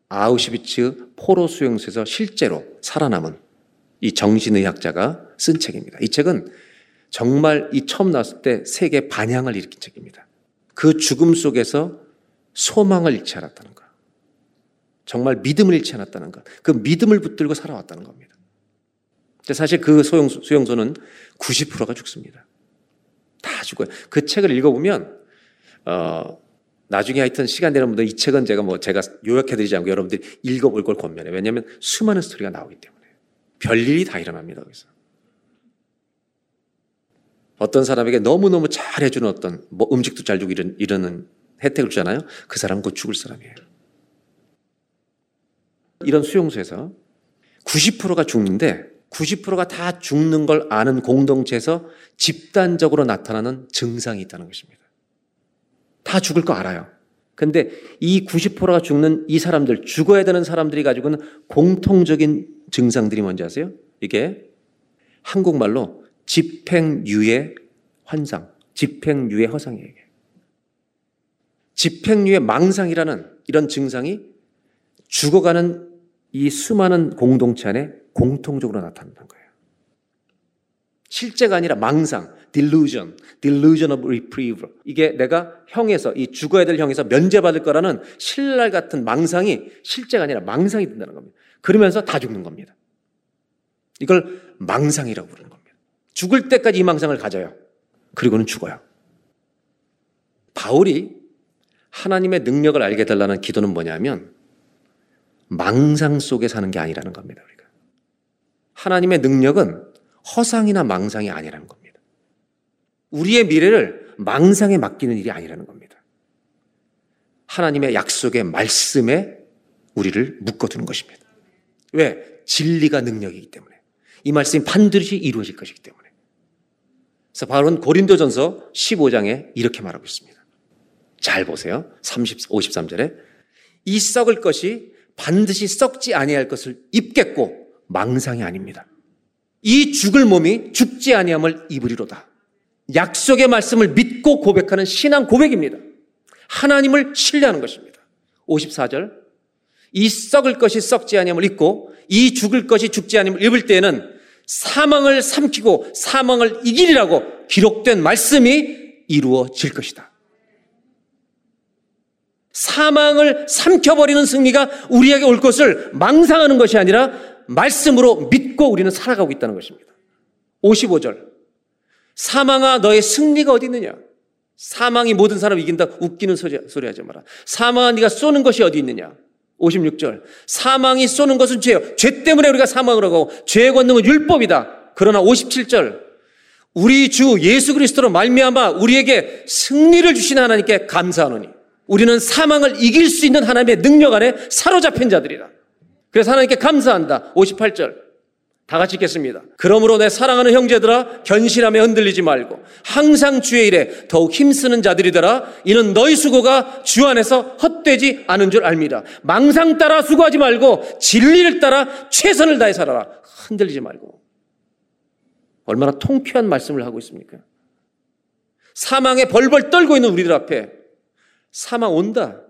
아우슈비츠 포로 수용소에서 실제로 살아남은 이 정신의학자가 쓴 책입니다. 이 책은 정말 이 처음 나왔을 때 세계 반향을 일으킨 책입니다. 그 죽음 속에서 소망을 잃지 않았다는 것. 정말 믿음을 잃지 않았다는 것. 그 믿음을 붙들고 살아왔다는 겁니다. 사실 그 수용소, 수용소는 90%가 죽습니다. 다 죽어요. 그 책을 읽어보면, 어, 나중에 하여튼 시간 되는 분들 이 책은 제가 뭐 제가 요약해드리지 않고 여러분들이 읽어볼 걸 권면해요. 왜냐하면 수많은 스토리가 나오기 때문에. 별일이 다 일어납니다. 거기서. 어떤 사람에게 너무너무 잘해주는 어떤 뭐 음식도 잘 주고 이런, 이러는 혜택을 주잖아요. 그 사람은 곧 죽을 사람이에요. 이런 수용소에서 90%가 죽는데 90%가 다 죽는 걸 아는 공동체에서 집단적으로 나타나는 증상이 있다는 것입니다. 다 죽을 거 알아요. 근데 이 90%가 죽는 이 사람들, 죽어야 되는 사람들이 가지고 있는 공통적인 증상들이 뭔지 아세요? 이게 한국말로 집행유예 환상, 집행유예 허상이에요. 집행유예 망상이라는 이런 증상이 죽어가는 이 수많은 공동체 안에 공통적으로 나타난다는 거예요. 실제가 아니라 망상, delusion, delusion of reprieve. 이게 내가 형에서, 이 죽어야 될 형에서 면제받을 거라는 신랄 같은 망상이 실제가 아니라 망상이 된다는 겁니다. 그러면서 다 죽는 겁니다. 이걸 망상이라고 부르는 겁니다. 죽을 때까지 이 망상을 가져요. 그리고는 죽어요. 바울이 하나님의 능력을 알게 달라는 기도는 뭐냐면 망상 속에 사는 게 아니라는 겁니다. 우리가. 하나님의 능력은 허상이나 망상이 아니라는 겁니다. 우리의 미래를 망상에 맡기는 일이 아니라는 겁니다. 하나님의 약속의 말씀에 우리를 묶어두는 것입니다. 왜? 진리가 능력이기 때문에. 이 말씀이 반드시 이루어질 것이기 때문에. 그래서 바울은 고린도전서 15장에 이렇게 말하고 있습니다. 잘 보세요. 30, 53절에 이 썩을 것이 반드시 썩지 아니할 것을 입겠고 망상이 아닙니다. 이 죽을 몸이 죽지 아니함을 입으리로다. 약속의 말씀을 믿고 고백하는 신앙 고백입니다. 하나님을 신뢰하는 것입니다. 54절. 이 썩을 것이 썩지 아니함을 입고 이 죽을 것이 죽지 아니함을 입을 때에는 사망을 삼키고 사망을 이기리라고 기록된 말씀이 이루어질 것이다. 사망을 삼켜버리는 승리가 우리에게 올 것을 망상하는 것이 아니라 말씀으로 믿고 우리는 살아가고 있다는 것입니다. 55절. 사망아 너의 승리가 어디 있느냐? 사망이 모든 사람 이긴다. 웃기는 소리, 소리 하지 마라. 사망아 네가 쏘는 것이 어디 있느냐? 56절. 사망이 쏘는 것은 죄요. 죄 때문에 우리가 사망을 하고 죄의 권능은 율법이다. 그러나 57절. 우리 주 예수 그리스도로 말미암아 우리에게 승리를 주신 하나님께 감사하노니 우리는 사망을 이길 수 있는 하나님의 능력 안에 사로잡힌 자들이라. 그래서 하나님께 감사한다. 58절. 다 같이 읽겠습니다. 그러므로 내 사랑하는 형제들아 견실함에 흔들리지 말고 항상 주의 일에 더욱 힘쓰는 자들이더라 이는 너희 수고가 주 안에서 헛되지 않은 줄 알미라 망상 따라 수고하지 말고 진리를 따라 최선을 다해 살아라 흔들리지 말고 얼마나 통쾌한 말씀을 하고 있습니까? 사망에 벌벌 떨고 있는 우리들 앞에 사망 온다.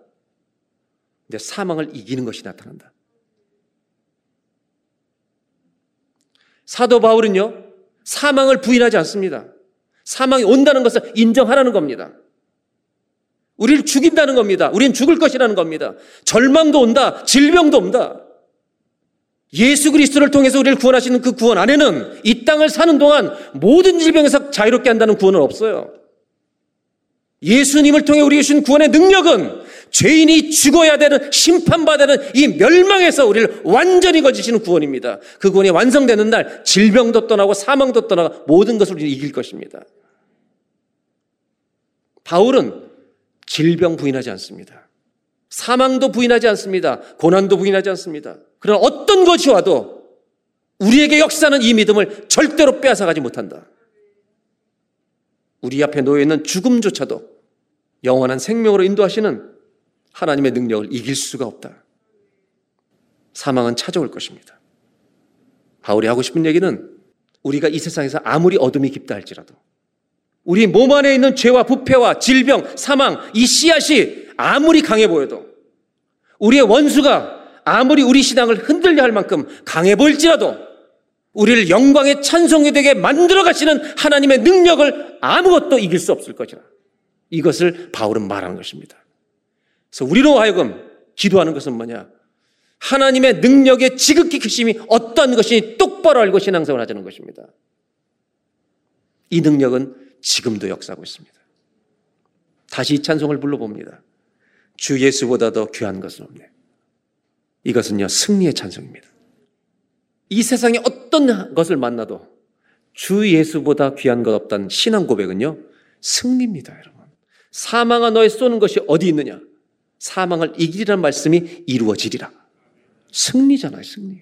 근데 사망을 이기는 것이 나타난다. 사도 바울은요, 사망을 부인하지 않습니다. 사망이 온다는 것을 인정하라는 겁니다. 우리를 죽인다는 겁니다. 우리는 죽을 것이라는 겁니다. 절망도 온다. 질병도 온다. 예수 그리스도를 통해서 우리를 구원하시는 그 구원 안에는 이 땅을 사는 동안 모든 질병에서 자유롭게 한다는 구원은 없어요. 예수님을 통해 우리에게 주신 구원의 능력은 죄인이 죽어야 되는 심판받아야 되는 이 멸망에서 우리를 완전히 거지시는 구원입니다. 그 구원이 완성되는 날 질병도 떠나고 사망도 떠나고 모든 것을 우리는 이길 것입니다. 바울은 질병 부인하지 않습니다. 사망도 부인하지 않습니다. 고난도 부인하지 않습니다. 그러나 어떤 것이 와도 우리에게 역사는 이 믿음을 절대로 빼앗아가지 못한다. 우리 앞에 놓여 있는 죽음조차도 영원한 생명으로 인도하시는 하나님의 능력을 이길 수가 없다. 사망은 찾아올 것입니다. 바울이 하고 싶은 얘기는 우리가 이 세상에서 아무리 어둠이 깊다 할지라도 우리 몸 안에 있는 죄와 부패와 질병, 사망, 이 씨앗이 아무리 강해 보여도 우리의 원수가 아무리 우리 신앙을 흔들려 할 만큼 강해 보일지라도 우리를 영광의 찬송이 되게 만들어 가시는 하나님의 능력을 아무것도 이길 수 없을 것이라. 이것을 바울은 말하는 것입니다. 그래서 우리로 하여금 기도하는 것은 뭐냐? 하나님의 능력의 지극히 크심이 어떤 것이 똑바로 알고 신앙생활 하자는 것입니다. 이 능력은 지금도 역사하고 있습니다. 다시 이 찬송을 불러봅니다. 주 예수보다 더 귀한 것은 없네. 이것은요, 승리의 찬송입니다. 이 세상에 어떤 것을 만나도 주 예수보다 귀한 것 없다는 신앙 고백은요, 승리입니다, 여러분. 사망아 너의 쏘는 것이 어디 있느냐? 사망을 이기리란 말씀이 이루어지리라. 승리잖아요, 승리.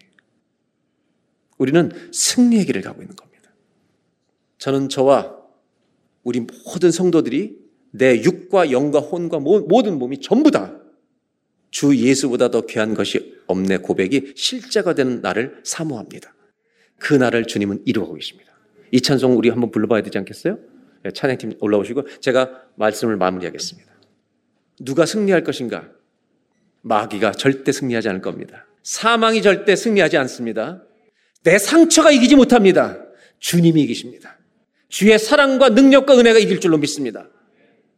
우리는 승리의 길을 가고 있는 겁니다. 저는 저와 우리 모든 성도들이 내 육과 영과 혼과 모든 몸이 전부 다 주 예수보다 더 귀한 것이 없네 고백이 실제가 되는 날을 사모합니다. 그 날을 주님은 이루어가고 계십니다. 이 찬송 우리 한번 불러봐야 되지 않겠어요? 네, 찬양팀 올라오시고 제가 말씀을 마무리하겠습니다. 누가 승리할 것인가? 마귀가 절대 승리하지 않을 겁니다. 사망이 절대 승리하지 않습니다. 내 상처가 이기지 못합니다. 주님이 이기십니다. 주의 사랑과 능력과 은혜가 이길 줄로 믿습니다.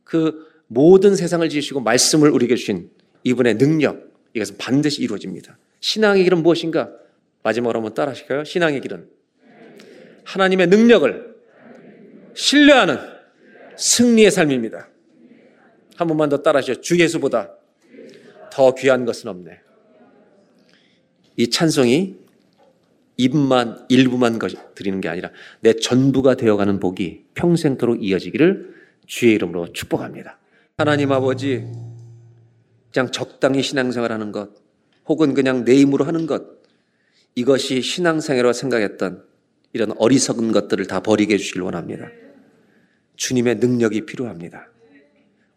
그 모든 세상을 지으시고 말씀을 우리에게 주신 이분의 능력, 이것은 반드시 이루어집니다. 신앙의 길은 무엇인가? 마지막으로 한번 따라 하실까요? 신앙의 길은 하나님의 능력을 신뢰하는 승리의 삶입니다. 한 번만 더 따라 하시죠. 주 예수보다 더 귀한 것은 없네. 이 찬송이 입만 일부만 드리는 게 아니라 내 전부가 되어가는 복이 평생토록 이어지기를 주의 이름으로 축복합니다. 하나님 아버지, 그냥 적당히 신앙생활하는 것, 혹은 그냥 내 힘으로 하는 것, 이것이 신앙생활로 생각했던 이런 어리석은 것들을 다 버리게 해주시길 원합니다. 주님의 능력이 필요합니다.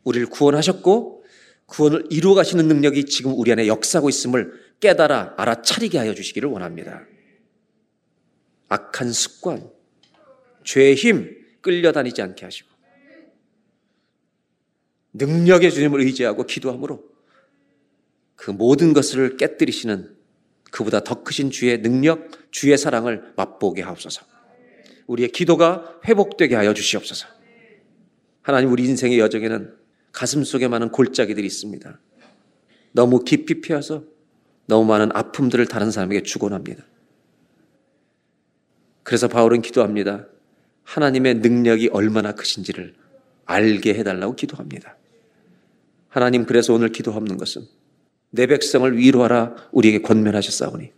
우리를 구원하셨고 구원을 이루어 가시는 능력이 지금 우리 안에 역사하고 있음을 깨달아 알아차리게 하여 주시기를 원합니다. 악한 습관, 죄의 힘 끌려다니지 않게 하시고 능력의 주님을 의지하고 기도함으로 그 모든 것을 깨뜨리시는 그보다 더 크신 주의 능력, 주의 사랑을 맛보게 하옵소서. 우리의 기도가 회복되게 하여 주시옵소서. 하나님 우리 인생의 여정에는 가슴 속에 많은 골짜기들이 있습니다. 너무 깊이 피어서 너무 많은 아픔들을 다른 사람에게 주곤 합니다. 그래서 바울은 기도합니다. 하나님의 능력이 얼마나 크신지를 알게 해달라고 기도합니다. 하나님 그래서 오늘 기도하는 것은 내 백성을 위로하라 우리에게 권면하셨사오니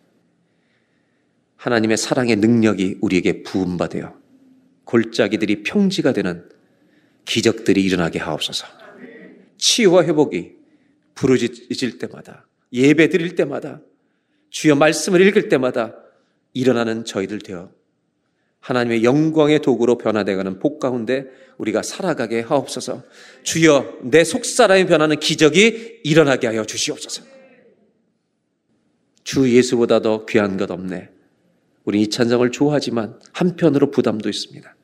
하나님의 사랑의 능력이 우리에게 부음받아요. 골짜기들이 평지가 되는 기적들이 일어나게 하옵소서. 치유와 회복이 부르짖을 때마다 예배 드릴 때마다 주여 말씀을 읽을 때마다 일어나는 저희들 되어 하나님의 영광의 도구로 변화되가는 복 가운데 우리가 살아가게 하옵소서. 주여 내 속사람이 변하는 기적이 일어나게 하여 주시옵소서. 주 예수보다 더 귀한 것 없네. 우리 이 찬성을 좋아하지만 한편으로 부담도 있습니다.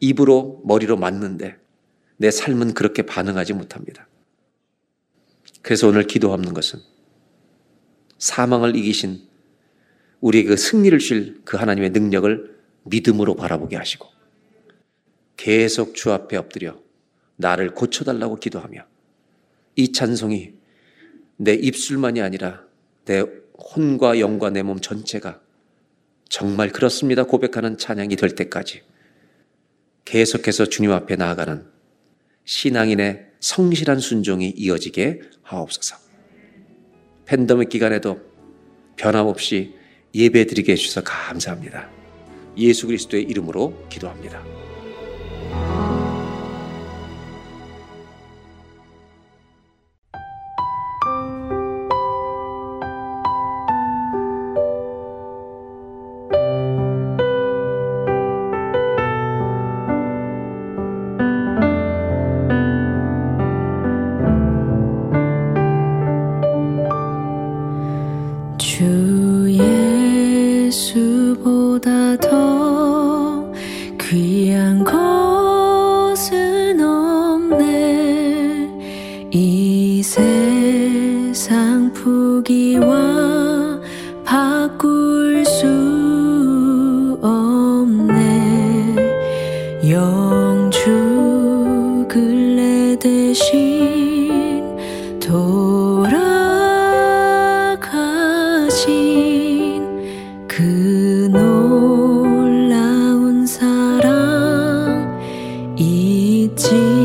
입으로 머리로 맞는데 내 삶은 그렇게 반응하지 못합니다. 그래서 오늘 기도하는 것은 사망을 이기신 우리의 그 승리를 줄그 하나님의 능력을 믿음으로 바라보게 하시고 계속 주 앞에 엎드려 나를 고쳐달라고 기도하며 이 찬송이 내 입술만이 아니라 내 혼과 영과 내 몸 전체가 정말 그렇습니다 고백하는 찬양이 될 때까지 계속해서 주님 앞에 나아가는 신앙인의 성실한 순종이 이어지게 하옵소서. 팬데믹 기간에도 변함없이 예배 드리게 해주셔서 감사합니다. 예수 그리스도의 이름으로 기도합니다. 已经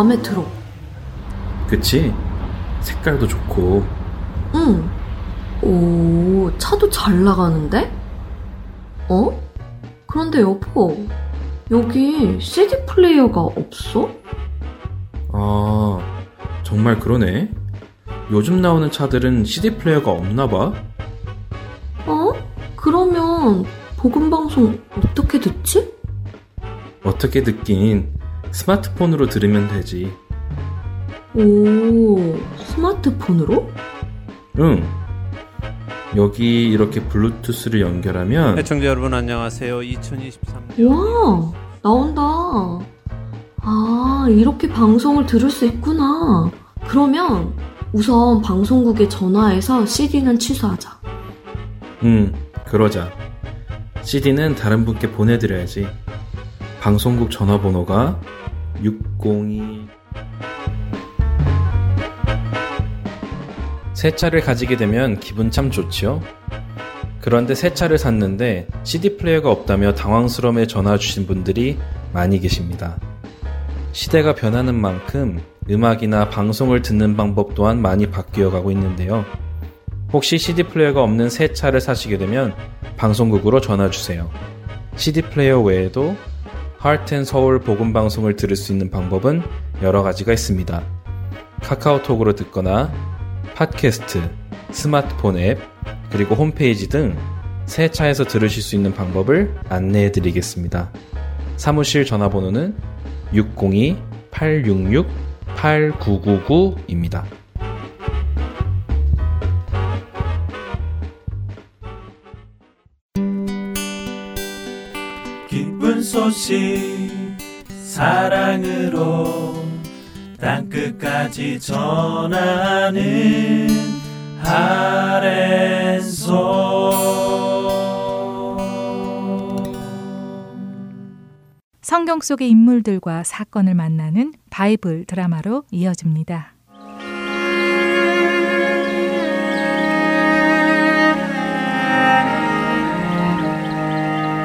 마음에 들어. 그치? 색깔도 좋고. 응. 오, 차도 잘 나가는데? 어? 그런데 여보, 여기 CD 플레이어가 없어? 아, 정말 그러네. 요즘 나오는 차들은 CD 플레이어가 없나 봐. 어? 그러면 복음 방송 어떻게 듣지? 어떻게 듣긴 스마트폰으로 들으면 되지. 오, 스마트폰으로? 응. 여기 이렇게 블루투스를 연결하면 애청자 여러분 안녕하세요. 2023년 와, 나온다. 아, 이렇게 방송을 들을 수 있구나. 그러면 우선 방송국에 전화해서 CD는 취소하자. 응, 그러자. CD는 다른 분께 보내드려야지. 방송국 전화번호가 602... 새 차를 가지게 되면 기분 참 좋지요? 그런데 새 차를 샀는데 CD 플레이어가 없다며 당황스러움에 전화 주신 분들이 많이 계십니다. 시대가 변하는 만큼 음악이나 방송을 듣는 방법 또한 많이 바뀌어 가고 있는데요. 혹시 CD 플레이어가 없는 새 차를 사시게 되면 방송국으로 전화 주세요. CD 플레이어 외에도 하트앤 서울 복음 방송을 들을 수 있는 방법은 여러 가지가 있습니다. 카카오톡으로 듣거나 팟캐스트, 스마트폰 앱, 그리고 홈페이지 등 새 차에서 들으실 수 있는 방법을 안내해 드리겠습니다. 사무실 전화번호는 602-866-8999입니다. 기쁜 소식 사랑으로 땅끝까지 전하는 아랜소 성경 속의 인물들과 사건을 만나는 바이블 드라마로 이어집니다.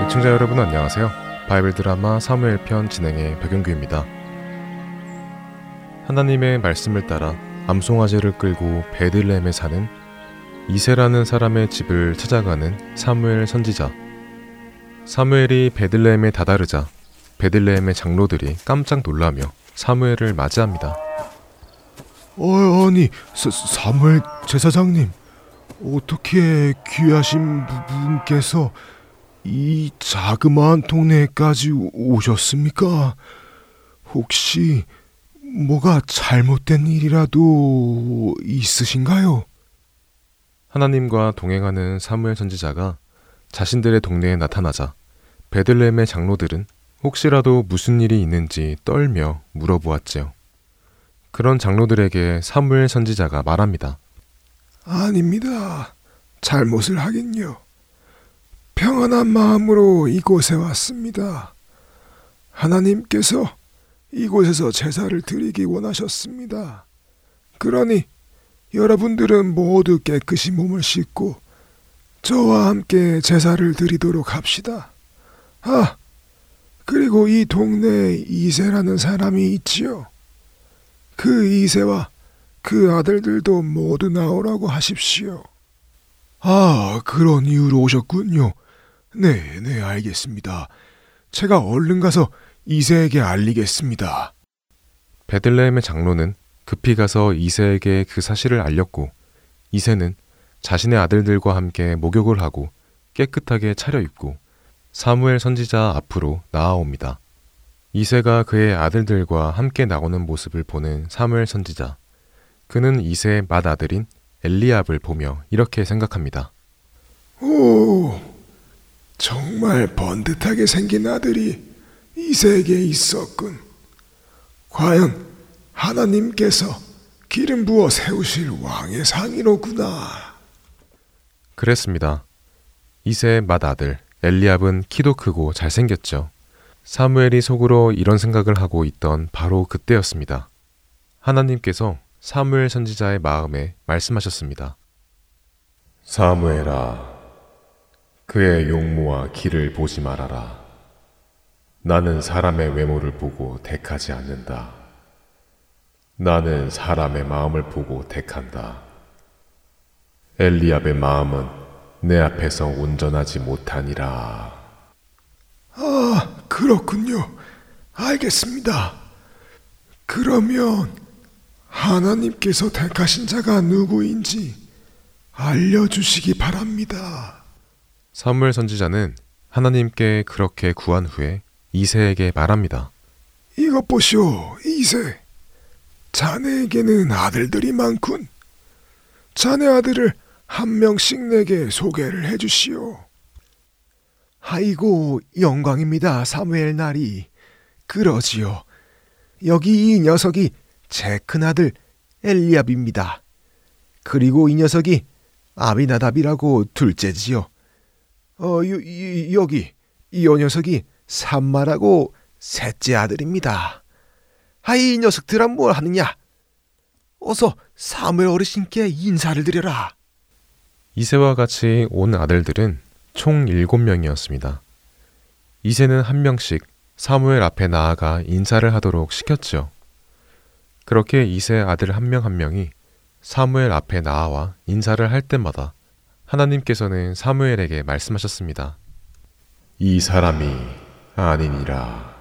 시청자 여러분 안녕하세요. 바이블 드라마 사무엘 편 진행의 백윤규입니다. 하나님의 말씀을 따라 암송아지를 끌고 베들레헴에 사는 이세라는 사람의 집을 찾아가는 사무엘 선지자. 사무엘이 베들레헴에 다다르자 베들레헴의 장로들이 깜짝 놀라며 사무엘을 맞이합니다. 어, 아니, 사, 사무엘 제사장님, 어떻게 귀하신 분께서 이 자그마한 동네까지 오셨습니까? 혹시 뭐가 잘못된 일이라도 있으신가요? 하나님과 동행하는 사무엘 선지자가 자신들의 동네에 나타나자 베들레헴의 장로들은 혹시라도 무슨 일이 있는지 떨며 물어보았지요. 그런 장로들에게 사무엘 선지자가 말합니다. 아닙니다. 잘못을 하긴요. 평안한 마음으로 이곳에 왔습니다. 하나님께서 이곳에서 제사를 드리기 원하셨습니다. 그러니 여러분들은 모두 깨끗이 몸을 씻고 저와 함께 제사를 드리도록 합시다. 아, 그리고 이 동네에 이세라는 사람이 있지요. 그 이세와 그 아들들도 모두 나오라고 하십시오. 아, 그런 이유로 오셨군요. 네, 네, 알겠습니다. 제가 얼른 가서 이세에게 알리겠습니다. 베들레헴의 장로는 급히 가서 이세에게 그 사실을 알렸고 이세는 자신의 아들들과 함께 목욕을 하고 깨끗하게 차려입고 사무엘 선지자 앞으로 나아옵니다. 이세가 그의 아들들과 함께 나오는 모습을 보는 사무엘 선지자. 그는 이세의 맏아들인 엘리압을 보며 이렇게 생각합니다. 오, 정말 번듯하게 생긴 아들이 이세에게 있었군. 과연 하나님께서 기름 부어 세우실 왕의 상이로구나. 그랬습니다. 이세의 맏아들 엘리압은 키도 크고 잘생겼죠. 사무엘이 속으로 이런 생각을 하고 있던 바로 그때였습니다. 하나님께서 사무엘 선지자의 마음에 말씀하셨습니다. 사무엘아, 그의 용모와 길을 보지 말아라. 나는 사람의 외모를 보고 택하지 않는다. 나는 사람의 마음을 보고 택한다. 엘리압의 마음은 내 앞에서 온전하지 못하니라. 아, 그렇군요. 알겠습니다. 그러면 하나님께서 택하신 자가 누구인지 알려주시기 바랍니다. 사무엘 선지자는 하나님께 그렇게 구한 후에 이세에게 말합니다. 이것 보시오, 이세. 자네에게는 아들들이 많군. 자네 아들을 한 명씩 내게 소개를 해주시오. 아이고, 영광입니다, 사무엘 나리. 그러지요. 여기 이 녀석이 제 큰아들 엘리압입니다. 그리고 이 녀석이 아비나답이라고 둘째지요. 어, 요, 요, 여기 이 녀석이 산마라고 셋째 아들입니다. 아이 이 녀석들아 뭘 하느냐? 어서 사무엘 어르신께 인사를 드려라. 이세와 같이 온 아들들은 총 일곱 명이었습니다. 이세는 한 명씩 사무엘 앞에 나아가 인사를 하도록 시켰죠. 그렇게 이세 아들 한 명한 한 명이 사무엘 앞에 나와 인사를 할 때마다 하나님께서는 사무엘에게 말씀하셨습니다. 이 사람이 아니니라.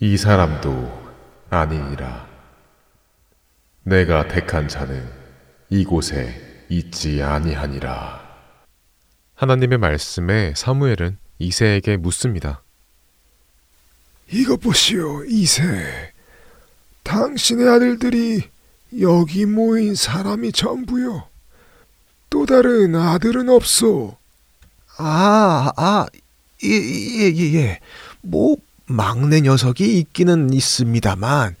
이 사람도 아니니라. 내가 택한 자는 이곳에 있지 아니하니라. 하나님의 말씀에 사무엘은 이세에게 묻습니다. 이것 보시오, 이세. 당신의 아들들이 여기 모인 사람이 전부요. 또 다른 아들은 없소. 아, 아, 예, 예, 예, 예. 뭐, 막내 녀석이 있기는 있습니다만,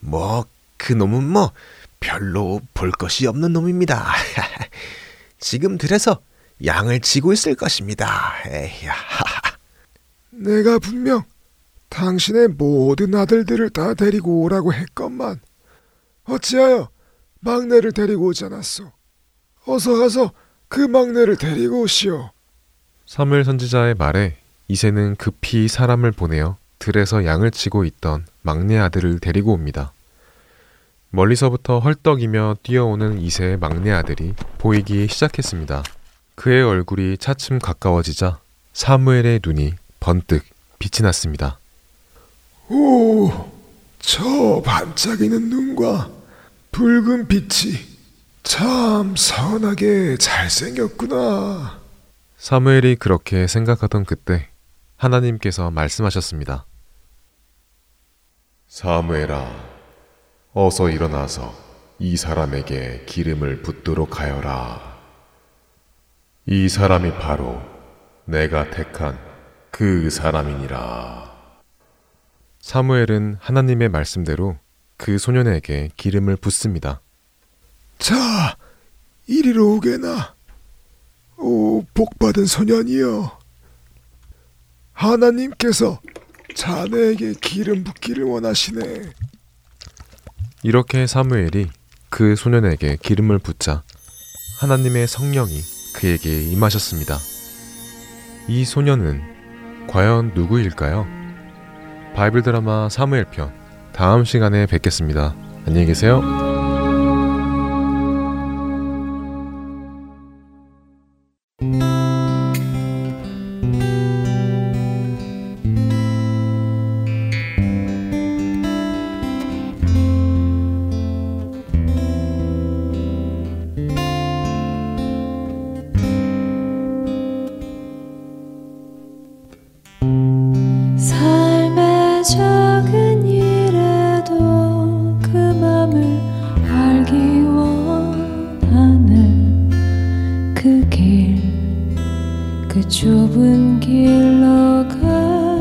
뭐, 그 놈은 뭐, 별로 볼 것이 없는 놈입니다. 지금 들에서 양을 치고 있을 것입니다. 에휴. 내가 분명 당신의 모든 아들들을 다 데리고 오라고 했건만 어찌하여 막내를 데리고 오지 않았소? 어서 가서 그 막내를 데리고 오시오. 사무엘 선지자의 말에 이세는 급히 사람을 보내어 들에서 양을 치고 있던 막내 아들을 데리고 옵니다. 멀리서부터 헐떡이며 뛰어오는 이세의 막내 아들이 보이기 시작했습니다. 그의 얼굴이 차츰 가까워지자 사무엘의 눈이 번뜩 빛이 났습니다. 오, 저 반짝이는 눈과 붉은 빛이 참 선하게 잘생겼구나. 사무엘이 그렇게 생각하던 그때 하나님께서 말씀하셨습니다. 사무엘아, 어서 일어나서 이 사람에게 기름을 붓도록 하여라. 이 사람이 바로 내가 택한 그 사람이니라. 사무엘은 하나님의 말씀대로 그 소년에게 기름을 붓습니다. 자, 이리로 오게나. 오, 복받은 소년이여. 하나님께서 자네에게 기름 붓기를 원하시네. 이렇게 사무엘이 그 소년에게 기름을 붓자 하나님의 성령이 그에게 임하셨습니다. 이 소년은 과연 누구일까요? 바이블 드라마 사무엘 편 다음 시간에 뵙겠습니다. 안녕히 계세요. 그 좁은 길로 가.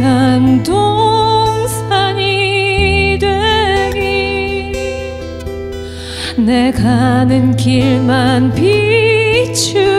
감동산이 되기 내 가는 길만 비추기보다